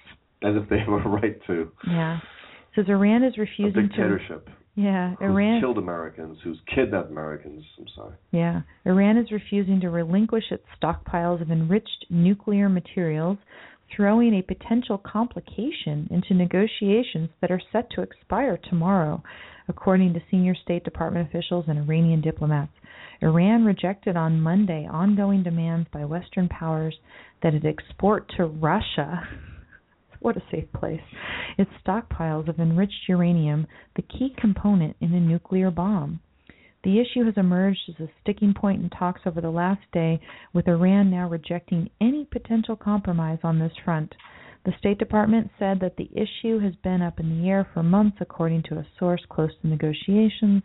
[SPEAKER 2] As if they have a right to.
[SPEAKER 1] Yeah. Says Iran is
[SPEAKER 2] A
[SPEAKER 1] refusing to
[SPEAKER 2] dictatorship.
[SPEAKER 1] Yeah,
[SPEAKER 2] Who's
[SPEAKER 1] Iran
[SPEAKER 2] killed Americans, who's kidnapped Americans. I'm sorry.
[SPEAKER 1] Yeah, Iran is refusing to relinquish its stockpiles of enriched nuclear materials, throwing a potential complication into negotiations that are set to expire tomorrow, according to senior State Department officials and Iranian diplomats. Iran rejected on Monday ongoing demands by Western powers that it export to Russia. What a safe place. Its stockpiles of enriched uranium, the key component in a nuclear bomb. The issue has emerged as a sticking point in talks over the last day, with Iran now rejecting any potential compromise on this front. The State Department said that the issue has been up in the air for months, according to a source close to negotiations.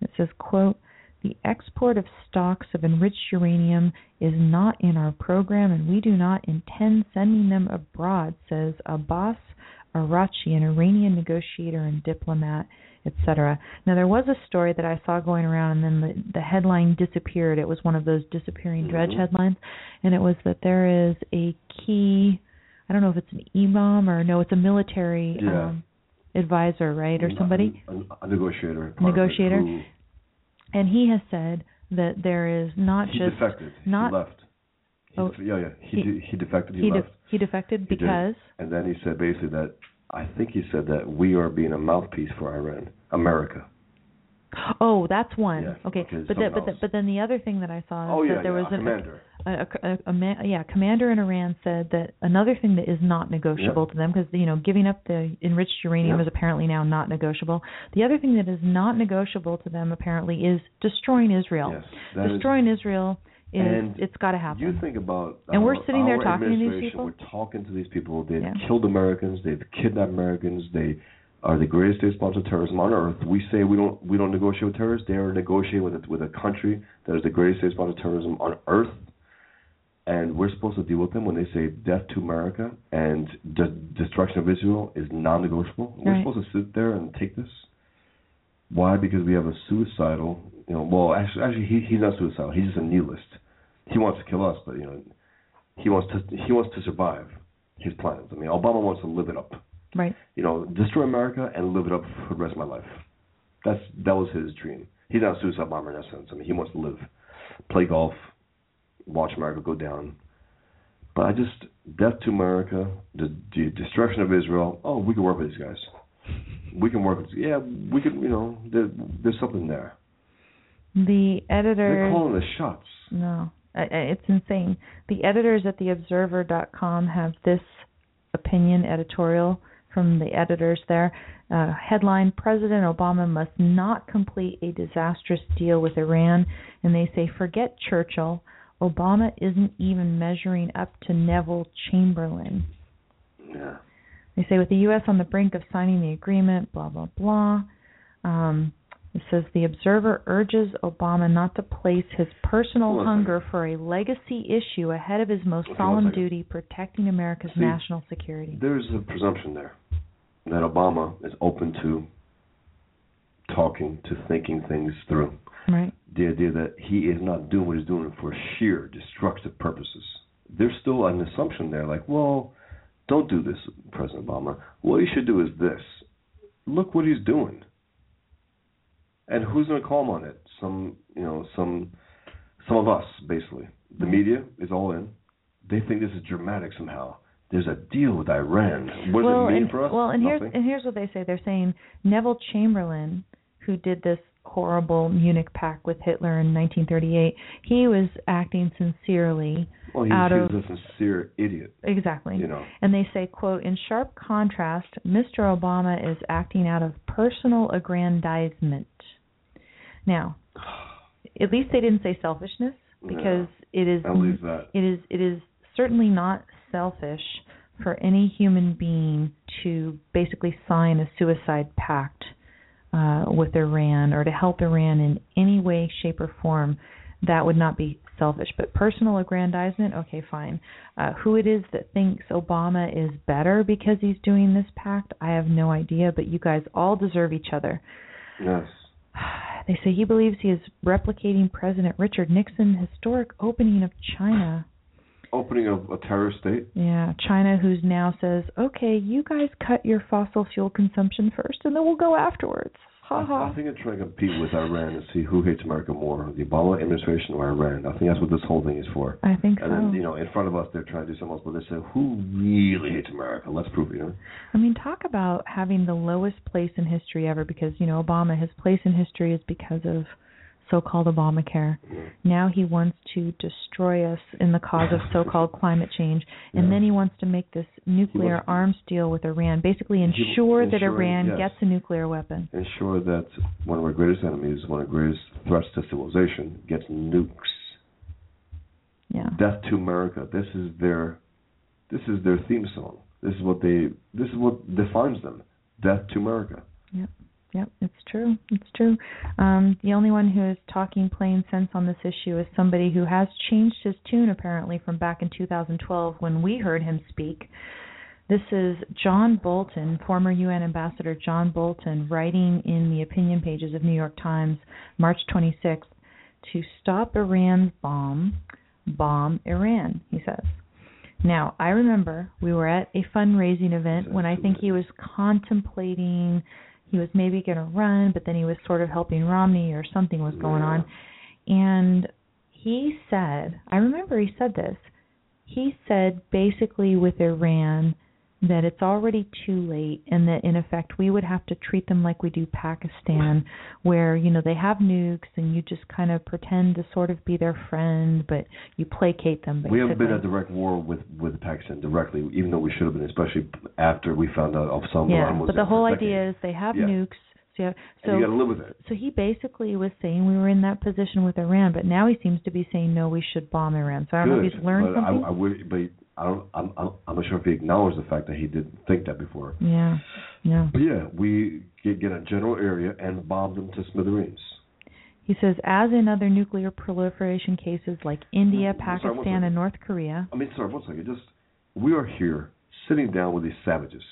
[SPEAKER 1] It says, quote, the export of stocks of enriched uranium is not in our program, and we do not intend sending them abroad, says Abbas Araghchi, an Iranian negotiator and diplomat, etc. Now, there was a story that I saw going around, and then the, the headline disappeared. It was one of those disappearing Drudge
[SPEAKER 2] Mhm.
[SPEAKER 1] headlines, and it was that there is a key, I don't know if it's an imam or no, it's a military
[SPEAKER 2] Yeah.
[SPEAKER 1] um, advisor, right, or somebody
[SPEAKER 2] A, a, negotiator.
[SPEAKER 1] Negotiator?
[SPEAKER 2] who-
[SPEAKER 1] and he has said that there is not
[SPEAKER 2] he
[SPEAKER 1] just
[SPEAKER 2] defected.
[SPEAKER 1] not-
[SPEAKER 2] he left. He
[SPEAKER 1] Oh,
[SPEAKER 2] def- yeah, yeah. He
[SPEAKER 1] he-
[SPEAKER 2] de- he defected. He,
[SPEAKER 1] he de-
[SPEAKER 2] left.
[SPEAKER 1] he defected
[SPEAKER 2] He did.
[SPEAKER 1] because
[SPEAKER 2] And then he said basically that I think he said that we are being a mouthpiece for Iran, America.
[SPEAKER 1] oh that's one
[SPEAKER 2] Yeah,
[SPEAKER 1] okay but then but
[SPEAKER 2] else.
[SPEAKER 1] but then the other thing that I saw is
[SPEAKER 2] Oh
[SPEAKER 1] that
[SPEAKER 2] yeah,
[SPEAKER 1] there
[SPEAKER 2] yeah,
[SPEAKER 1] was
[SPEAKER 2] a
[SPEAKER 1] an,
[SPEAKER 2] commander.
[SPEAKER 1] A, a, a, man, yeah commander in Iran said that another thing that is not negotiable
[SPEAKER 2] Yep.
[SPEAKER 1] to them because you know giving up the enriched uranium
[SPEAKER 2] Yep.
[SPEAKER 1] is apparently now not negotiable the other thing that is not negotiable to them apparently is destroying Israel
[SPEAKER 2] Yes, that is-
[SPEAKER 1] destroying Israel is
[SPEAKER 2] And
[SPEAKER 1] it's got to happen
[SPEAKER 2] You think about
[SPEAKER 1] And we're sitting there talking to these people?
[SPEAKER 2] We're talking to these people. They've
[SPEAKER 1] Yeah.
[SPEAKER 2] killed Americans. They've kidnapped Americans. They are the greatest state sponsor of terrorism on earth. We say we don't we don't negotiate with terrorists. They are negotiating with a, with a country that is the greatest state sponsor of terrorism on earth. And we're supposed to deal with them when they say death to America and de- destruction of Israel is non-negotiable. We're supposed to sit there and take this. Why? Because we have a suicidal, you know. Well, actually, actually, he he's not suicidal. He's just a nihilist. He wants to kill us, but you know, he wants to he wants to survive his plans. I mean, Obama wants to live it up.
[SPEAKER 1] Right.
[SPEAKER 2] You know, destroy America and live it up for the rest of my life. That's that was his dream. He's not a suicide bomber in that sense. I mean, he wants to live, play golf, watch America go down. But I just death to America, the, the destruction of Israel. Oh, we can work with these guys. We can work with. Yeah, we can. You know, there, there's something there.
[SPEAKER 1] The editor.
[SPEAKER 2] They're calling the shots.
[SPEAKER 1] No, it's insane. The editors at theobserver.com have this opinion editorial from the editors there. Uh, headline President Obama must not complete a disastrous deal with Iran. And they say, forget Churchill. Obama isn't even measuring up to Neville Chamberlain.
[SPEAKER 2] Yeah.
[SPEAKER 1] They say with the U.S. on the brink of signing the agreement, blah blah blah. Um, it says the observer urges Obama not to place his personal
[SPEAKER 2] Hold on a
[SPEAKER 1] hunger for a legacy issue ahead of his most
[SPEAKER 2] Okay,
[SPEAKER 1] solemn duty, protecting America's
[SPEAKER 2] See,
[SPEAKER 1] national security.
[SPEAKER 2] There's a presumption there that Obama is open to talking, to thinking things through.
[SPEAKER 1] Right.
[SPEAKER 2] the idea that he is not doing what he's doing for sheer destructive purposes. There's still an assumption there, like, well, don't do this, President Obama. What he should do is this. Look what he's doing. And who's going to call him on it? Some, you know, some, some of us, basically. The media is all in. They think this is dramatic somehow. There's a deal with Iran. What does
[SPEAKER 1] well,
[SPEAKER 2] it mean
[SPEAKER 1] and,
[SPEAKER 2] for us?
[SPEAKER 1] well, and here's and here's what they say. They're saying Neville Chamberlain, who did this horrible Munich Pact with Hitler in 1938, he was acting sincerely
[SPEAKER 2] well, he's,
[SPEAKER 1] out of
[SPEAKER 2] a sincere idiot.
[SPEAKER 1] exactly.
[SPEAKER 2] You know.
[SPEAKER 1] And they say, quote, in sharp contrast, Mr. Obama is acting out of personal aggrandizement. Now, at least they didn't say selfishness because it is
[SPEAKER 2] At least that.
[SPEAKER 1] it is it is certainly not selfish for any human being to basically sign a suicide pact uh, with Iran or to help Iran in any way, shape, or form. That would not be selfish, but personal aggrandizement. Okay, fine. Uh, who it is that thinks Obama is better because he's doing this pact, I have no idea. But you guys all deserve each other.
[SPEAKER 2] Yes.
[SPEAKER 1] They say he believes he is replicating President Richard Nixon's historic opening of China.
[SPEAKER 2] Opening of a terrorist state.
[SPEAKER 1] Yeah, China, who's now says, okay, you guys cut your fossil fuel consumption first, and then we'll go afterwards. Ha
[SPEAKER 2] I,
[SPEAKER 1] ha.
[SPEAKER 2] I think they're trying to compete with Iran and see who hates America more, the Obama administration or Iran. I think that's what this whole thing is for.
[SPEAKER 1] I think so.
[SPEAKER 2] And then, you know, in front of us, they're trying to do something else, but they say, who really hates America? Let's prove it, you know?
[SPEAKER 1] I mean, talk about having the lowest place in history ever because, you know, Obama, his place in history is because of so called Obamacare. Now he wants to destroy us in the cause of so called climate change. And then he wants to make this nuclear
[SPEAKER 2] wants-
[SPEAKER 1] arms deal with Iran, basically ensure that Iran
[SPEAKER 2] yes.
[SPEAKER 1] gets a nuclear weapon.
[SPEAKER 2] Ensure that one of our greatest enemies, one of the greatest threats to civilization, gets nukes.
[SPEAKER 1] Yeah.
[SPEAKER 2] Death to America. This is their, this is their theme song. This is what they, this is what defines them. Death to America.
[SPEAKER 1] Yep. Yep, it's true. It's true. Um, the only one who is talking plain sense on this issue is somebody who has changed his tune apparently from back in 2012 when we heard him speak. This is John Bolton, former UN ambassador John Bolton, writing in the opinion pages of New York Times, March 26th, to stop Iran's bomb, bomb Iran, he says. Now, I remember we were at a fundraising event when I think he was contemplating he was maybe going to run, but then he was sort of helping Romney or something was going on. And he said, I remember he said this. He said basically with Iran that it's already too late and that in effect we would have to treat them like we do Pakistan where you know they have nukes and you just kind of pretend to sort of be their friend but you placate them basically.
[SPEAKER 2] We haven't been at direct war with with Pakistan directly, even though we should have been, especially after we found out Osama bin
[SPEAKER 1] yeah, but the whole idea is they have
[SPEAKER 2] Yeah.
[SPEAKER 1] nukes. So, you have, so
[SPEAKER 2] and you got to live with it.
[SPEAKER 1] So he basically was saying we were in that position with Iran, but now he seems to be saying no, we should bomb Iran. So I don't know if he's learned
[SPEAKER 2] but
[SPEAKER 1] something.
[SPEAKER 2] I, I would, but I don't. I'm, I'm I'm not sure if he acknowledged the fact that he didn't think that before.
[SPEAKER 1] yeah, yeah.
[SPEAKER 2] But yeah, we get, get a general area and bomb them to smithereens.
[SPEAKER 1] He says, as in other nuclear proliferation cases like India,
[SPEAKER 2] sorry,
[SPEAKER 1] Pakistan, and North Korea,
[SPEAKER 2] I mean, sorry, one second. Just we are here sitting down with these savages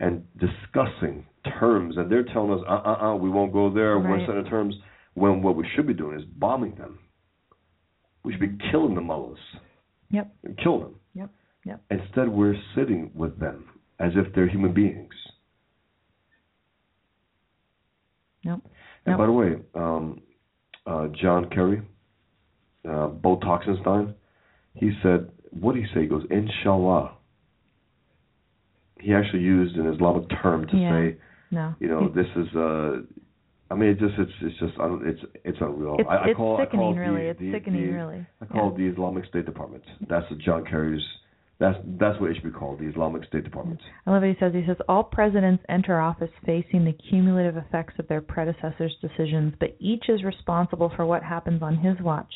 [SPEAKER 2] and discussing terms, and they're telling us, uh, uh, uh, we won't go there. We're setting terms. When what we should be doing is bombing them. We should be killing the mullahs.
[SPEAKER 1] Yep.
[SPEAKER 2] And kill them.
[SPEAKER 1] Yep. Yep.
[SPEAKER 2] Instead, we're sitting with them as if they're human beings.
[SPEAKER 1] nope.
[SPEAKER 2] And
[SPEAKER 1] Nope.
[SPEAKER 2] by the way, um, uh, John Kerry, uh, Bo Toxenstein, he said, what did he say? He goes, Inshallah. He actually used an Islamic term to
[SPEAKER 1] Yeah.
[SPEAKER 2] say,
[SPEAKER 1] No.
[SPEAKER 2] you know, this is. Uh, I mean, it just it's it's just un- it's it's unreal.
[SPEAKER 1] It's,
[SPEAKER 2] I, I
[SPEAKER 1] it's
[SPEAKER 2] call, I
[SPEAKER 1] sickening,
[SPEAKER 2] call the-
[SPEAKER 1] really. It's
[SPEAKER 2] the,
[SPEAKER 1] sickening,
[SPEAKER 2] the,
[SPEAKER 1] really.
[SPEAKER 2] I call
[SPEAKER 1] Yeah.
[SPEAKER 2] it the Islamic State Department. That's what John Kerry's. That's that's what it should be called, the Islamic State Department.
[SPEAKER 1] I love what he says. He says all presidents enter office facing the cumulative effects of their predecessors' decisions, but each is responsible for what happens on his watch.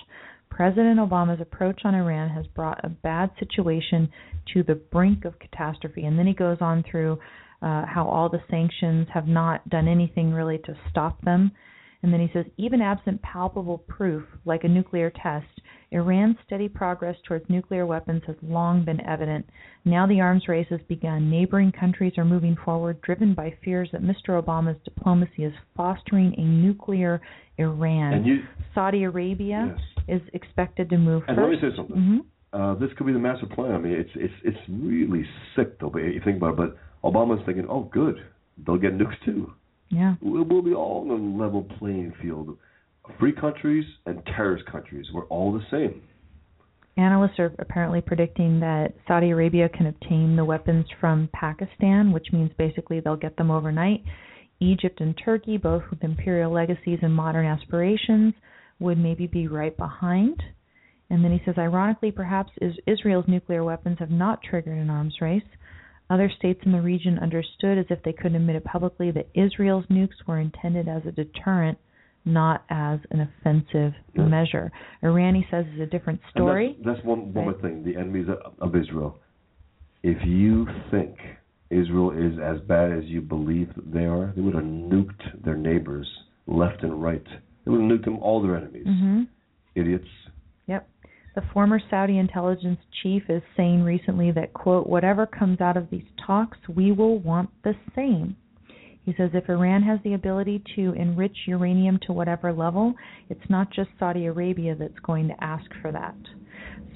[SPEAKER 1] President Obama's approach on Iran has brought a bad situation to the brink of catastrophe. And then he goes on through uh, how all the sanctions have not done anything really to stop them. And then he says, even absent palpable proof, like a nuclear test, Iran's steady progress towards nuclear weapons has long been evident. Now the arms race has begun. Neighboring countries are moving forward, driven by fears that Mr. Obama's diplomacy is fostering a nuclear Iran.
[SPEAKER 2] And you
[SPEAKER 1] Saudi Arabia
[SPEAKER 2] Yes.
[SPEAKER 1] is expected to move
[SPEAKER 2] And
[SPEAKER 1] first.
[SPEAKER 2] let me say something.
[SPEAKER 1] hmm
[SPEAKER 2] uh, this could be the master plan. I mean, it's it's it's really sick though. But you think about it. But Obama's thinking, oh, good, they'll get nukes too.
[SPEAKER 1] Yeah.
[SPEAKER 2] We'll, we'll be all on a level playing field. Free countries and terrorist countries, we're all the same.
[SPEAKER 1] Analysts are apparently predicting that Saudi Arabia can obtain the weapons from Pakistan, which means basically they'll get them overnight. Egypt and Turkey, both with imperial legacies and modern aspirations, would maybe be right behind. And then he says, ironically, perhaps Israel's nuclear weapons have not triggered an arms race. Other states in the region understood, as if they couldn't admit it publicly, that Israel's nukes were intended as a deterrent, not as an offensive
[SPEAKER 2] Yeah.
[SPEAKER 1] measure. Iran, he says, is a different story.
[SPEAKER 2] That's, that's one one more thing. The enemies of, Israel. If you think Israel is as bad as you believe they are, they would have nuked their neighbors left and right. They would have nuked them all their enemies.
[SPEAKER 1] hmm
[SPEAKER 2] Idiots.
[SPEAKER 1] The former Saudi intelligence chief is saying recently that, quote, whatever comes out of these talks, we will want the same. He says if Iran has the ability to enrich uranium to whatever level, it's not just Saudi Arabia that's going to ask for that.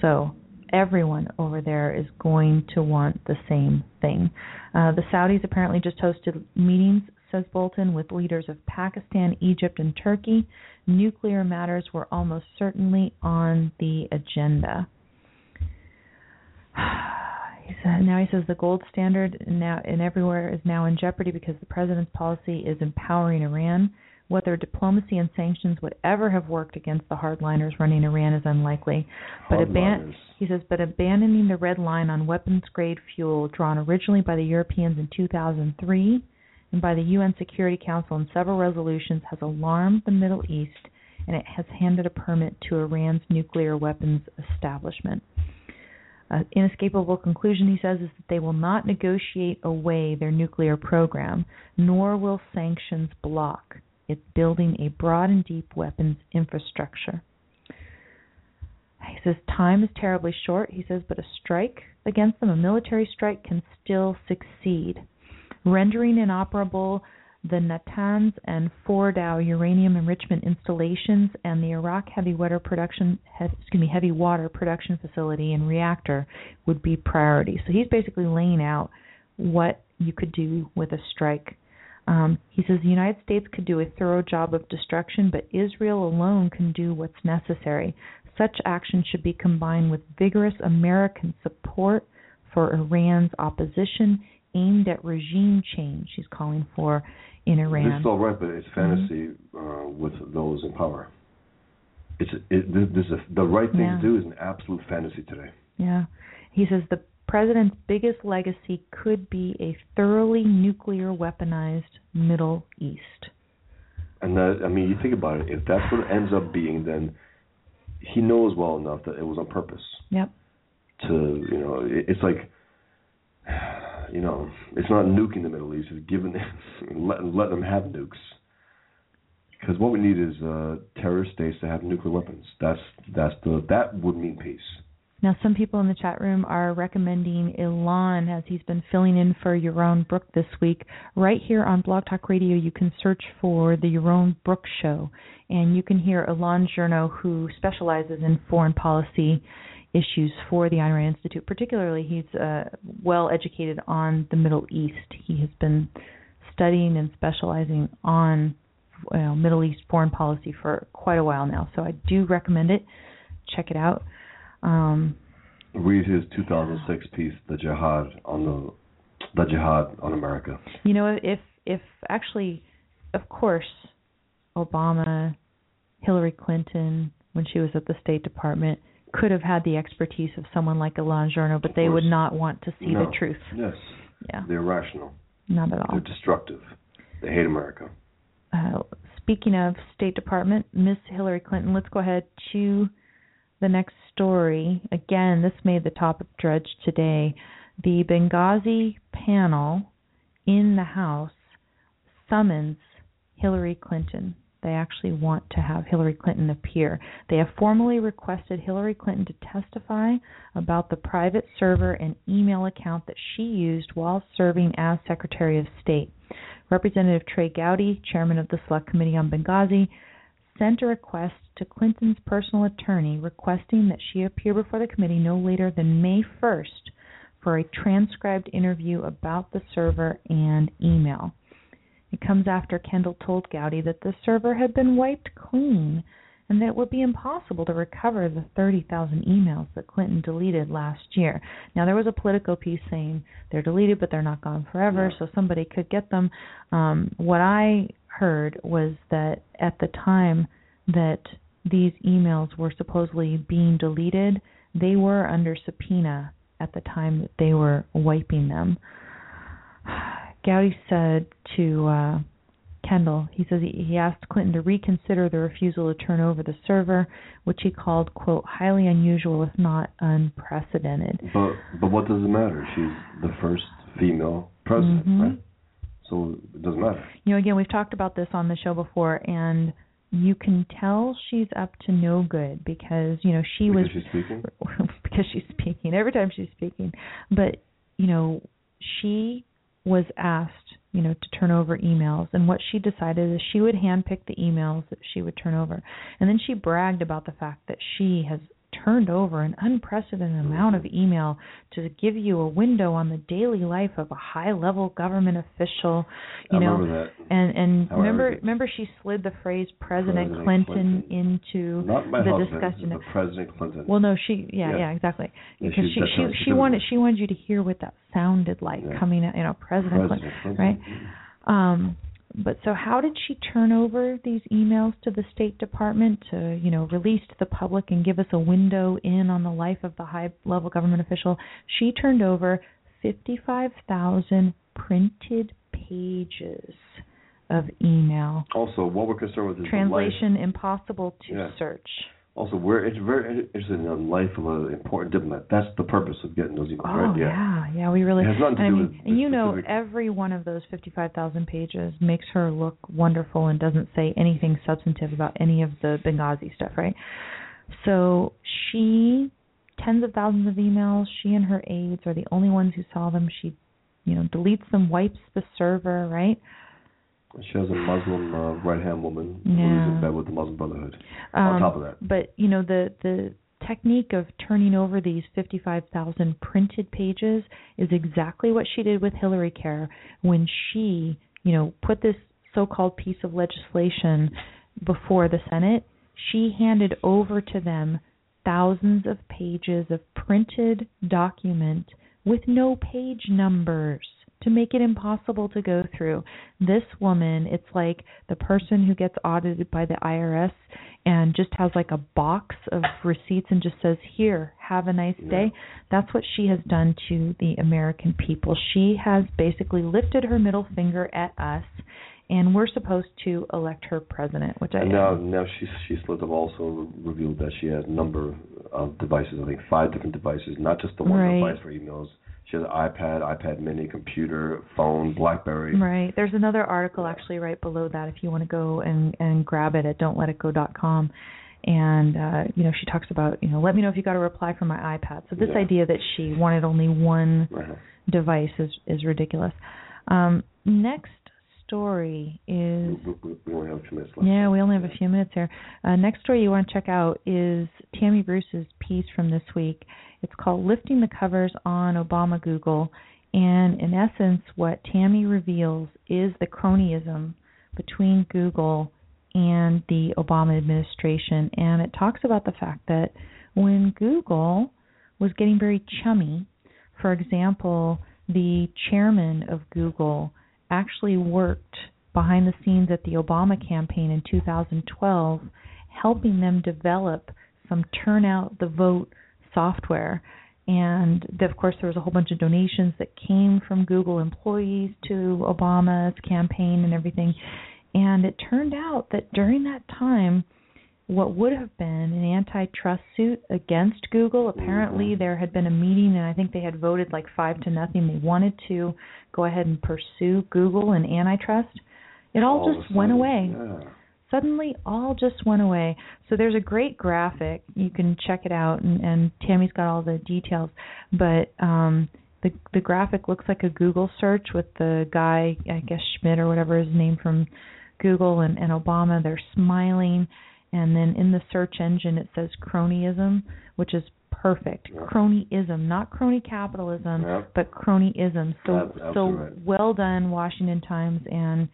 [SPEAKER 1] So everyone over there is going to want the same thing. Uh, the Saudis apparently just hosted meetings, says Bolton, with leaders of Pakistan, Egypt, and Turkey. Nuclear matters were almost certainly on the agenda. He said, now he says the gold standard now and everywhere is now in jeopardy because the president's policy is empowering Iran. Whether diplomacy and sanctions would ever have worked against the hardliners running Iran is unlikely. But aban- he says, but abandoning the red line on weapons grade fuel drawn originally by the Europeans in 2003 and by the UN Security Council in several resolutions has alarmed the Middle East and it has handed a permit to Iran's nuclear weapons establishment. An inescapable conclusion, he says, is that they will not negotiate away their nuclear program, nor will sanctions block its building a broad and deep weapons infrastructure. He says time is terribly short. He says, but a strike against them, a military strike, can still succeed, rendering inoperable the Natanz and Fordow uranium enrichment installations and the Arak heavy water production, excuse me, heavy water production facility and reactor would be priority. So he's basically laying out what you could do with a strike. Um, he says the United States could do a thorough job of destruction, but Israel alone can do what's necessary. Such action should be combined with vigorous American support for Iran's opposition aimed at regime change. He's calling for in
[SPEAKER 2] This
[SPEAKER 1] Iran.
[SPEAKER 2] is all right, but it's fantasy uh, with those in power. It's it, this is a, the right thing
[SPEAKER 1] Yeah.
[SPEAKER 2] to do is an absolute fantasy today.
[SPEAKER 1] Yeah. He says the president's biggest legacy could be a thoroughly nuclear weaponized Middle East.
[SPEAKER 2] And that I mean, you think about it. If that's what it ends up being, then he knows well enough that it was on purpose.
[SPEAKER 1] Yep.
[SPEAKER 2] To you know, it, it's like you know, it's not nuking the Middle East. It's giving letting letting them have nukes. Because what we need is uh, terrorist states to have nuclear weapons. That's that's the that would mean peace.
[SPEAKER 1] Now, some people in the chat room are recommending Elan as he's been filling in for Yaron Brook this week. Right here on Blog Talk Radio, you can search for the Yaron Brook Show, and you can hear Elan Journo, who specializes in foreign policy issues for the Ayn Rand Institute. Particularly, he's uh, well educated on the Middle East. He has been studying and specializing on well, Middle East foreign policy for quite a while now. So I do recommend it. Check it out. Um,
[SPEAKER 2] Read his 2006 piece, "The Jihad on the the Jihad on America."
[SPEAKER 1] You know, if if actually, of course, Obama, Hillary Clinton, when she was at the State Department, could have had the expertise of someone like Elan Journo, but
[SPEAKER 2] Of
[SPEAKER 1] they
[SPEAKER 2] course.
[SPEAKER 1] would not want to see
[SPEAKER 2] no.
[SPEAKER 1] the truth.
[SPEAKER 2] Yes.
[SPEAKER 1] Yeah,
[SPEAKER 2] They're irrational.
[SPEAKER 1] not at all.
[SPEAKER 2] They're destructive. They hate America.
[SPEAKER 1] uh, speaking of State Department, Miss Hillary Clinton, let's go ahead to the next story. Again, this made the top of Drudge today. The Benghazi panel in the House summons Hillary Clinton. They actually want to have Hillary Clinton appear. They have formally requested Hillary Clinton to testify about the private server and email account that she used while serving as Secretary of State. Representative Trey Gowdy, chairman of the Select Committee on Benghazi, sent a request to Clinton's personal attorney requesting that she appear before the committee no later than May 1st for a transcribed interview about the server and email. It comes after Kendall told Gowdy that the server had been wiped clean and that it would be impossible to recover the 30,000 emails that Clinton deleted last year. Now, there was a Politico piece saying they're deleted, but they're not gone forever, so somebody could get them. Um, what I heard was that at the time that these emails were supposedly being deleted, they were under subpoena at the time that they were wiping them. Gowdy said to uh, Kendall, he says he, he asked Clinton to reconsider the refusal to turn over the server, which he called, quote, highly unusual, if not unprecedented.
[SPEAKER 2] But but what does it matter? She's the first female president,
[SPEAKER 1] Mhm.
[SPEAKER 2] right? So it doesn't matter.
[SPEAKER 1] You know, again, we've talked about this on the show before, and you can tell she's up to no good because, you know, she
[SPEAKER 2] because
[SPEAKER 1] was
[SPEAKER 2] she's speaking.
[SPEAKER 1] because she's speaking every time she's speaking but you know she was asked you know to turn over emails. And what she decided is she would handpick the emails that she would turn over. And then she bragged about the fact that she has turned over an unprecedented amount of email to give you a window on the daily life of a high level government official you
[SPEAKER 2] I
[SPEAKER 1] know
[SPEAKER 2] remember that.
[SPEAKER 1] and and remember remember she slid the phrase president,
[SPEAKER 2] President
[SPEAKER 1] Clinton,
[SPEAKER 2] Clinton.
[SPEAKER 1] into
[SPEAKER 2] Not my
[SPEAKER 1] the
[SPEAKER 2] husband,
[SPEAKER 1] discussion
[SPEAKER 2] but President Clinton.
[SPEAKER 1] well, no, she, yeah,
[SPEAKER 2] Yeah.
[SPEAKER 1] yeah, exactly.
[SPEAKER 2] Yeah,
[SPEAKER 1] Because she, she, she
[SPEAKER 2] she
[SPEAKER 1] wanted, she wanted you to hear what that sounded like
[SPEAKER 2] Yeah.
[SPEAKER 1] coming out, you know, President,
[SPEAKER 2] President
[SPEAKER 1] Clinton,
[SPEAKER 2] Clinton.
[SPEAKER 1] right? Um, but so, how did she turn over these emails to the State Department to, you know, release to the public and give us a window in on the life of the high-level government official? She turned over fifty-five thousand printed pages of email.
[SPEAKER 2] Also, what we're concerned with is the
[SPEAKER 1] Translation impossible to
[SPEAKER 2] Yeah.
[SPEAKER 1] search.
[SPEAKER 2] Also, we're it's very interested in the life of an important diplomat. That's the purpose of getting those emails,
[SPEAKER 1] Oh
[SPEAKER 2] right?
[SPEAKER 1] yeah, yeah, we really.
[SPEAKER 2] It has nothing to
[SPEAKER 1] I
[SPEAKER 2] do
[SPEAKER 1] mean,
[SPEAKER 2] with
[SPEAKER 1] you know, every one of those fifty-five thousand pages makes her look wonderful and doesn't say anything substantive about any of the Benghazi stuff, right? So she, tens of thousands of emails. She and her aides are the only ones who saw them. She, you know, deletes them, wipes the server, right?
[SPEAKER 2] She has a Muslim uh, right hand woman who's
[SPEAKER 1] Yeah.
[SPEAKER 2] in bed with the Muslim Brotherhood.
[SPEAKER 1] Um,
[SPEAKER 2] on top of that,
[SPEAKER 1] But you know the the technique of turning over these 55,000 printed pages is exactly what she did with Hillary Care when she, you know, put this so-called piece of legislation before the Senate. She handed over to them thousands of pages of printed document with no page numbers to make it impossible to go through. This woman, it's like the person who gets audited by the IRS and just has like a box of receipts and just says, Here, have a nice day. That's what she has done to the American people. She has basically lifted her middle finger at us. And we're supposed to elect her president, which I
[SPEAKER 2] and now now she she sort of also revealed that she has a number of devices. I think five different devices, not just the one
[SPEAKER 1] Right.
[SPEAKER 2] device for emails. She has an iPad, iPad Mini, computer, phone, BlackBerry.
[SPEAKER 1] Right. There's another article actually right below that if you want to go and and grab it at don'tletitgo.com. And uh, you know, she talks about you know, let me know if you got a reply from my iPad. So this
[SPEAKER 2] Yeah.
[SPEAKER 1] idea that she wanted only one
[SPEAKER 2] Uh-huh.
[SPEAKER 1] device is is ridiculous. Um, next story is
[SPEAKER 2] We, only have a few minutes left.
[SPEAKER 1] yeah, we only have a few minutes here. Uh, next story you want to check out is Tammy Bruce's piece from this week. It's called Lifting the Covers on Obama Google. And in essence, what Tammy reveals is the cronyism between Google and the Obama administration. And it talks about the fact that when Google was getting very chummy, for example, the chairman of Google actually worked behind the scenes at the Obama campaign in 2012, helping them develop some turnout the vote software. And of course, there was a whole bunch of donations that came from Google employees to Obama's campaign and everything. And it turned out that during that time, what would have been an antitrust suit against Google. Apparently, there had been a meeting, and I think they had voted like five to nothing. They wanted to go ahead and pursue Google and antitrust. It all,
[SPEAKER 2] All
[SPEAKER 1] just went away.
[SPEAKER 2] Yeah.
[SPEAKER 1] Suddenly, all just went away. So there's a great graphic. You can check it out, and, and Tammy's got all the details. But um, the the graphic looks like a Google search with the guy, I guess Schmidt or whatever his name from Google and, and Obama. They're smiling, and then in the search engine it says cronyism, which is perfect.
[SPEAKER 2] Yeah.
[SPEAKER 1] Cronyism, not crony capitalism,
[SPEAKER 2] Yeah.
[SPEAKER 1] but cronyism. So
[SPEAKER 2] That's
[SPEAKER 1] so
[SPEAKER 2] right.
[SPEAKER 1] well done, Washington Times and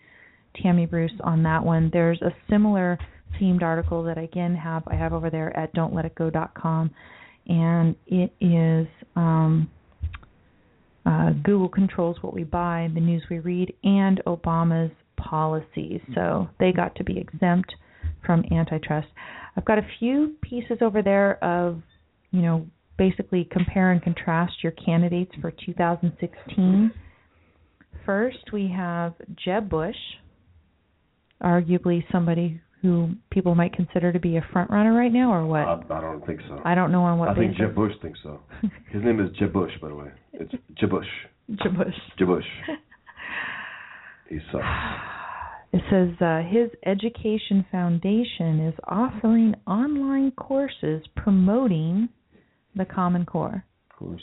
[SPEAKER 1] Tammy Bruce on that one. There's a similar themed article that I again have I have over there at don'tletitgo.com, and it is um, uh, Google controls what we buy, the news we read, and Obama's policies. So they got to be exempt from antitrust. I've got a few pieces over there of, you know, basically compare and contrast your candidates for 2016. First, we have Jeb Bush, arguably somebody who people might consider to be a front runner right now, or what?
[SPEAKER 2] I, I don't think so.
[SPEAKER 1] I don't know on what
[SPEAKER 2] I think. Jeb Bush thinks so. His name is Jeb Bush, by the way. It's Jeb Bush.
[SPEAKER 1] Jeb Bush.
[SPEAKER 2] Jeb Bush. He sucks.
[SPEAKER 1] It says uh, his education foundation is offering online courses promoting the Common Core.
[SPEAKER 2] Of course.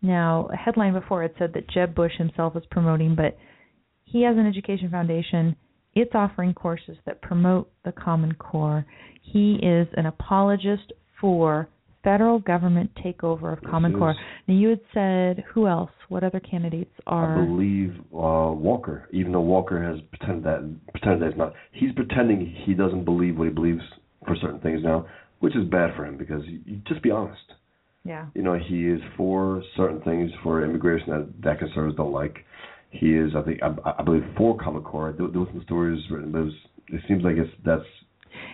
[SPEAKER 1] Now, a headline before it said that Jeb Bush himself is promoting, but he has an education foundation. It's offering courses that promote the Common Core. He is an apologist for federal government takeover of Common Core. Now, you had said who else? What other candidates are?
[SPEAKER 2] I believe uh, Walker, even though Walker has pretended that pretended that it's not. He's pretending he doesn't believe what he believes for certain things now, which is bad for him because you, you just be honest.
[SPEAKER 1] yeah.
[SPEAKER 2] You know, he is for certain things for immigration that that conservatives don't like. He is, I think, I, I believe, for Common Core. There, there was some stories written, but it, was, it seems like it's that's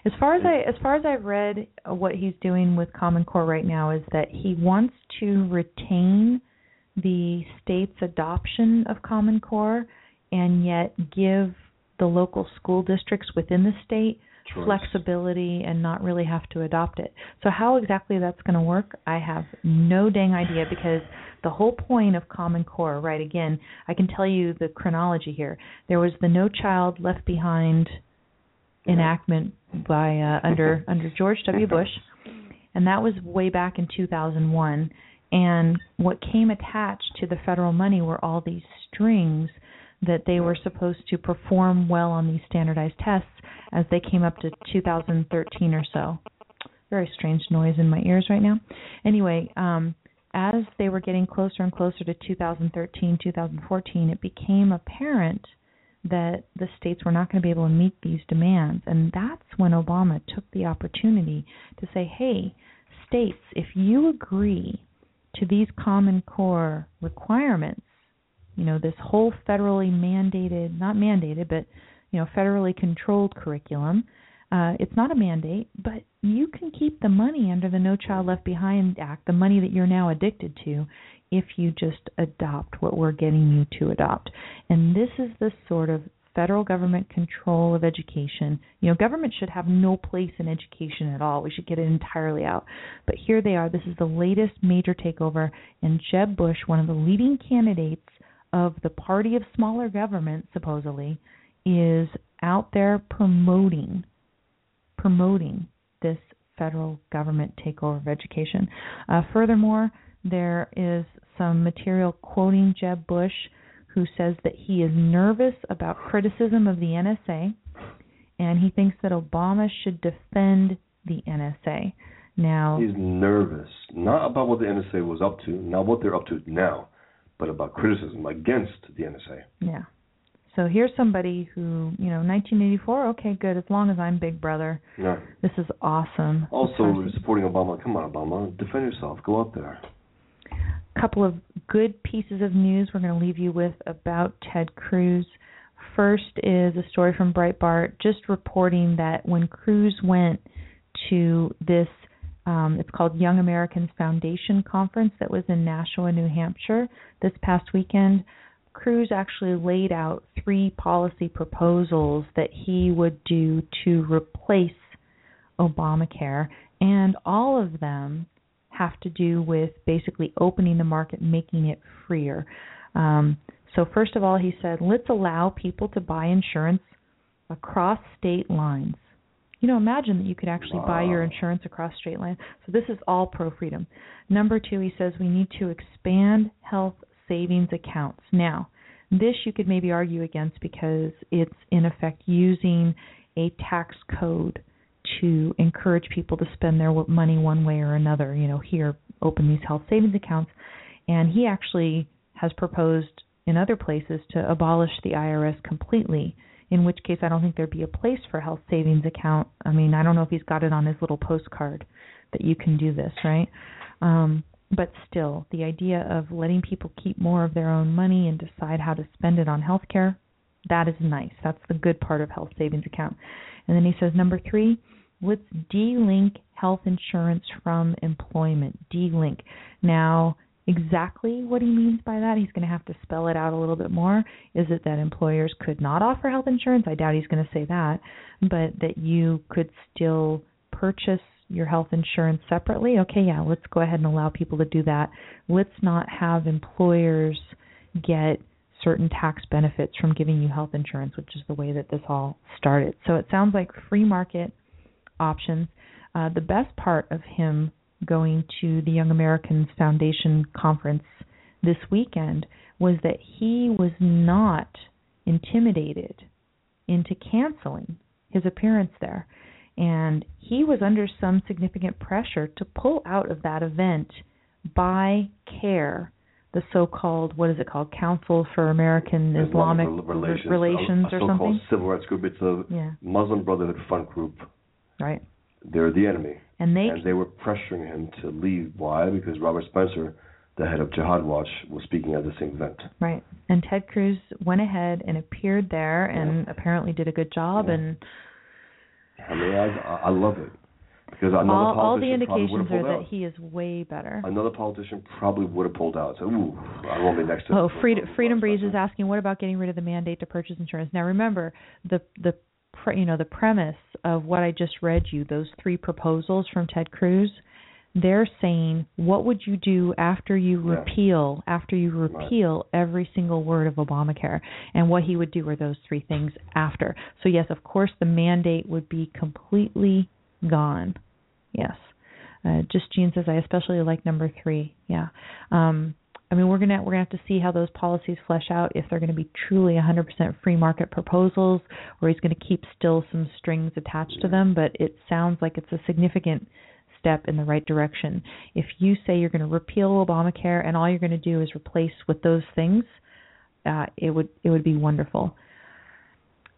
[SPEAKER 1] As far as I as far as I've read, uh, what he's doing with Common Core right now is that he wants to retain the state's adoption of Common Core, and yet give the local school districts within the state
[SPEAKER 2] choice.
[SPEAKER 1] flexibility and not really have to adopt it. So how exactly that's going to work, I have no dang idea because the whole point of Common Core, right? Again, I can tell you the chronology here. There was the No Child Left Behind enactment by uh, under under George W. Bush, and that was way back in 2001. And what came attached to the federal money were all these strings that they were supposed to perform well on these standardized tests as they came up to 2013 or so. Very strange noise in my ears right now. Anyway, um, as they were getting closer and closer to 2013, 2014, it became apparent that the states were not going to be able to meet these demands. And that's when Obama took the opportunity to say, hey, states, if you agree to these Common Core requirements, you know, this whole federally mandated, not mandated, but, you know, federally controlled curriculum, uh, it's not a mandate, but you can keep the money under the No Child Left Behind Act, the money that you're now addicted to, if you just adopt what we're getting you to adopt. And this is the sort of federal government control of education. You know, government should have no place in education at all. We should get it entirely out. But here they are. This is the latest major takeover, and Jeb Bush, one of the leading candidates of the party of smaller government, supposedly, is out there promoting promoting this federal government takeover of education. Uh, furthermore, there is some material quoting Jeb Bush, who says that he is nervous about criticism of the NSA, and he thinks that Obama should defend the NSA. Now
[SPEAKER 2] he's nervous, not about what the NSA was up to, not what they're up to now, but about criticism against the NSA.
[SPEAKER 1] Yeah. So here's somebody who, you know, 1984. Okay, good. As long as I'm Big Brother,
[SPEAKER 2] yeah.
[SPEAKER 1] this is awesome.
[SPEAKER 2] Also, supporting Obama. Come on, Obama, defend yourself. Go out there A
[SPEAKER 1] couple of good pieces of news we're going to leave you with about Ted Cruz. First is a story from Breitbart just reporting that when Cruz went to this, um, it's called Young America's Foundation Conference that was in Nashua, New Hampshire this past weekend. Cruz actually laid out three policy proposals that he would do to replace Obamacare, and all of them have to do with basically opening the market, making it freer. Um, so, first of all, he said, let's allow people to buy insurance across state lines. You know, imagine that you could actually wow. buy your insurance across state lines. So, this is all pro freedom. Number two, he says we need to expand health savings accounts. Now, this you could maybe argue against because it's in effect using a tax code to encourage people to spend their money one way or another. You know, here open these health savings accounts, and he actually has proposed in other places to abolish the IRS completely. In which case, I don't think there'd be a place for health savings account. I mean, I don't know if he's got it on his little postcard that you can do this, right? Um, but still, the idea of letting people keep more of their own money and decide how to spend it on health care, that is nice. That's the good part of health savings account. And then he says number three, let's de-link health insurance from employment. De-link. Now, exactly what he means by that, he's going to have to spell it out a little bit more. Is it that employers could not offer health insurance? I doubt he's going to say that, but that you could still purchase your health insurance separately. Okay, yeah, let's go ahead and allow people to do that. Let's not have employers get certain tax benefits from giving you health insurance, which is the way that this all started. So it sounds like free market options. Uh, the best part of him going to the Young America's Foundation conference this weekend was that he was not intimidated into canceling his appearance there. And he was under some significant pressure to pull out of that event by CAIR, the so-called what is it called, Council for American Islamic,
[SPEAKER 2] Islamic Relations,
[SPEAKER 1] Relations
[SPEAKER 2] a,
[SPEAKER 1] a or something.
[SPEAKER 2] Civil rights group. It's a
[SPEAKER 1] yeah.
[SPEAKER 2] Muslim Brotherhood front group
[SPEAKER 1] Right.
[SPEAKER 2] They're the enemy.
[SPEAKER 1] And they
[SPEAKER 2] and they were pressuring him to leave. Why? Because Robert Spencer, the head of Jihad Watch, was speaking at the same event.
[SPEAKER 1] Right. And Ted Cruz went ahead and appeared there and apparently did a good job.
[SPEAKER 2] Yeah.
[SPEAKER 1] And
[SPEAKER 2] I mean, I I love it because another
[SPEAKER 1] all,
[SPEAKER 2] politician
[SPEAKER 1] all the indications
[SPEAKER 2] are
[SPEAKER 1] that
[SPEAKER 2] out.
[SPEAKER 1] he is way better.
[SPEAKER 2] Another politician probably would have pulled out. So, ooh, I won't be next to.
[SPEAKER 1] Oh, Freedom, Freedom Breeze is asking, what about getting rid of the mandate to purchase insurance? Now, remember the the you know the premise of what I just read you, those three proposals from Ted Cruz, they're saying what would you do after you
[SPEAKER 2] yeah.
[SPEAKER 1] repeal after you repeal right. every single word of Obamacare, and what he would do are those three things after. So yes, of course the mandate would be completely gone. Yes. Uh, just Jean says I especially like number three. Yeah. Um, I mean, we're gonna we're gonna have to see how those policies flesh out. If they're going to be truly 100% free market proposals, or he's going to keep still some strings attached to them. But it sounds like it's a significant step in the right direction. If you say you're going to repeal Obamacare and all you're going to do is replace with those things, uh, it would it would be wonderful.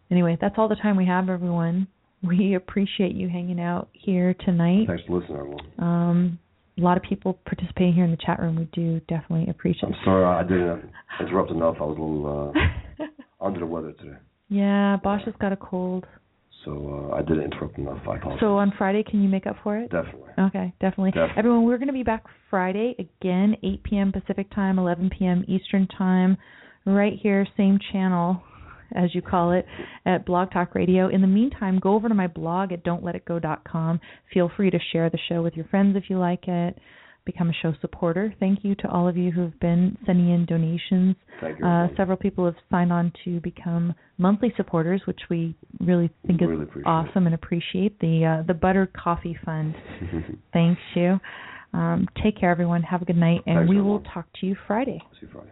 [SPEAKER 1] Anyway, that's all the time we have, everyone. We appreciate you hanging out here tonight.
[SPEAKER 2] Thanks for listening, everyone.
[SPEAKER 1] Um, a lot of people participating here in the chat room. We do definitely appreciate.
[SPEAKER 2] I'm sorry I didn't interrupt enough. I was a little uh, under the weather today.
[SPEAKER 1] Yeah, Bosch has got a cold.
[SPEAKER 2] So uh, I didn't interrupt enough. I apologize.
[SPEAKER 1] So on Friday, can you make up for it?
[SPEAKER 2] Definitely.
[SPEAKER 1] Okay, definitely.
[SPEAKER 2] definitely.
[SPEAKER 1] Everyone, we're going to be back Friday again, 8 p.m. Pacific time, 11 p.m. Eastern time, right here, same channel. As you call it, at Blog Talk Radio. In the meantime, go over to my blog at don'tletitgo.com. Feel free to share the show with your friends if you like it. Become a show supporter. Thank you to all of you who have been sending in donations.
[SPEAKER 2] Thank you.
[SPEAKER 1] Uh, several people have signed on to become monthly supporters, which we really think
[SPEAKER 2] Really
[SPEAKER 1] is
[SPEAKER 2] appreciate.
[SPEAKER 1] awesome and appreciate. The uh, the Butter Coffee Fund. Thanks you. Um, take care, everyone. Have a good night, and
[SPEAKER 2] Thanks,
[SPEAKER 1] we will talk to you Friday.
[SPEAKER 2] See you Friday.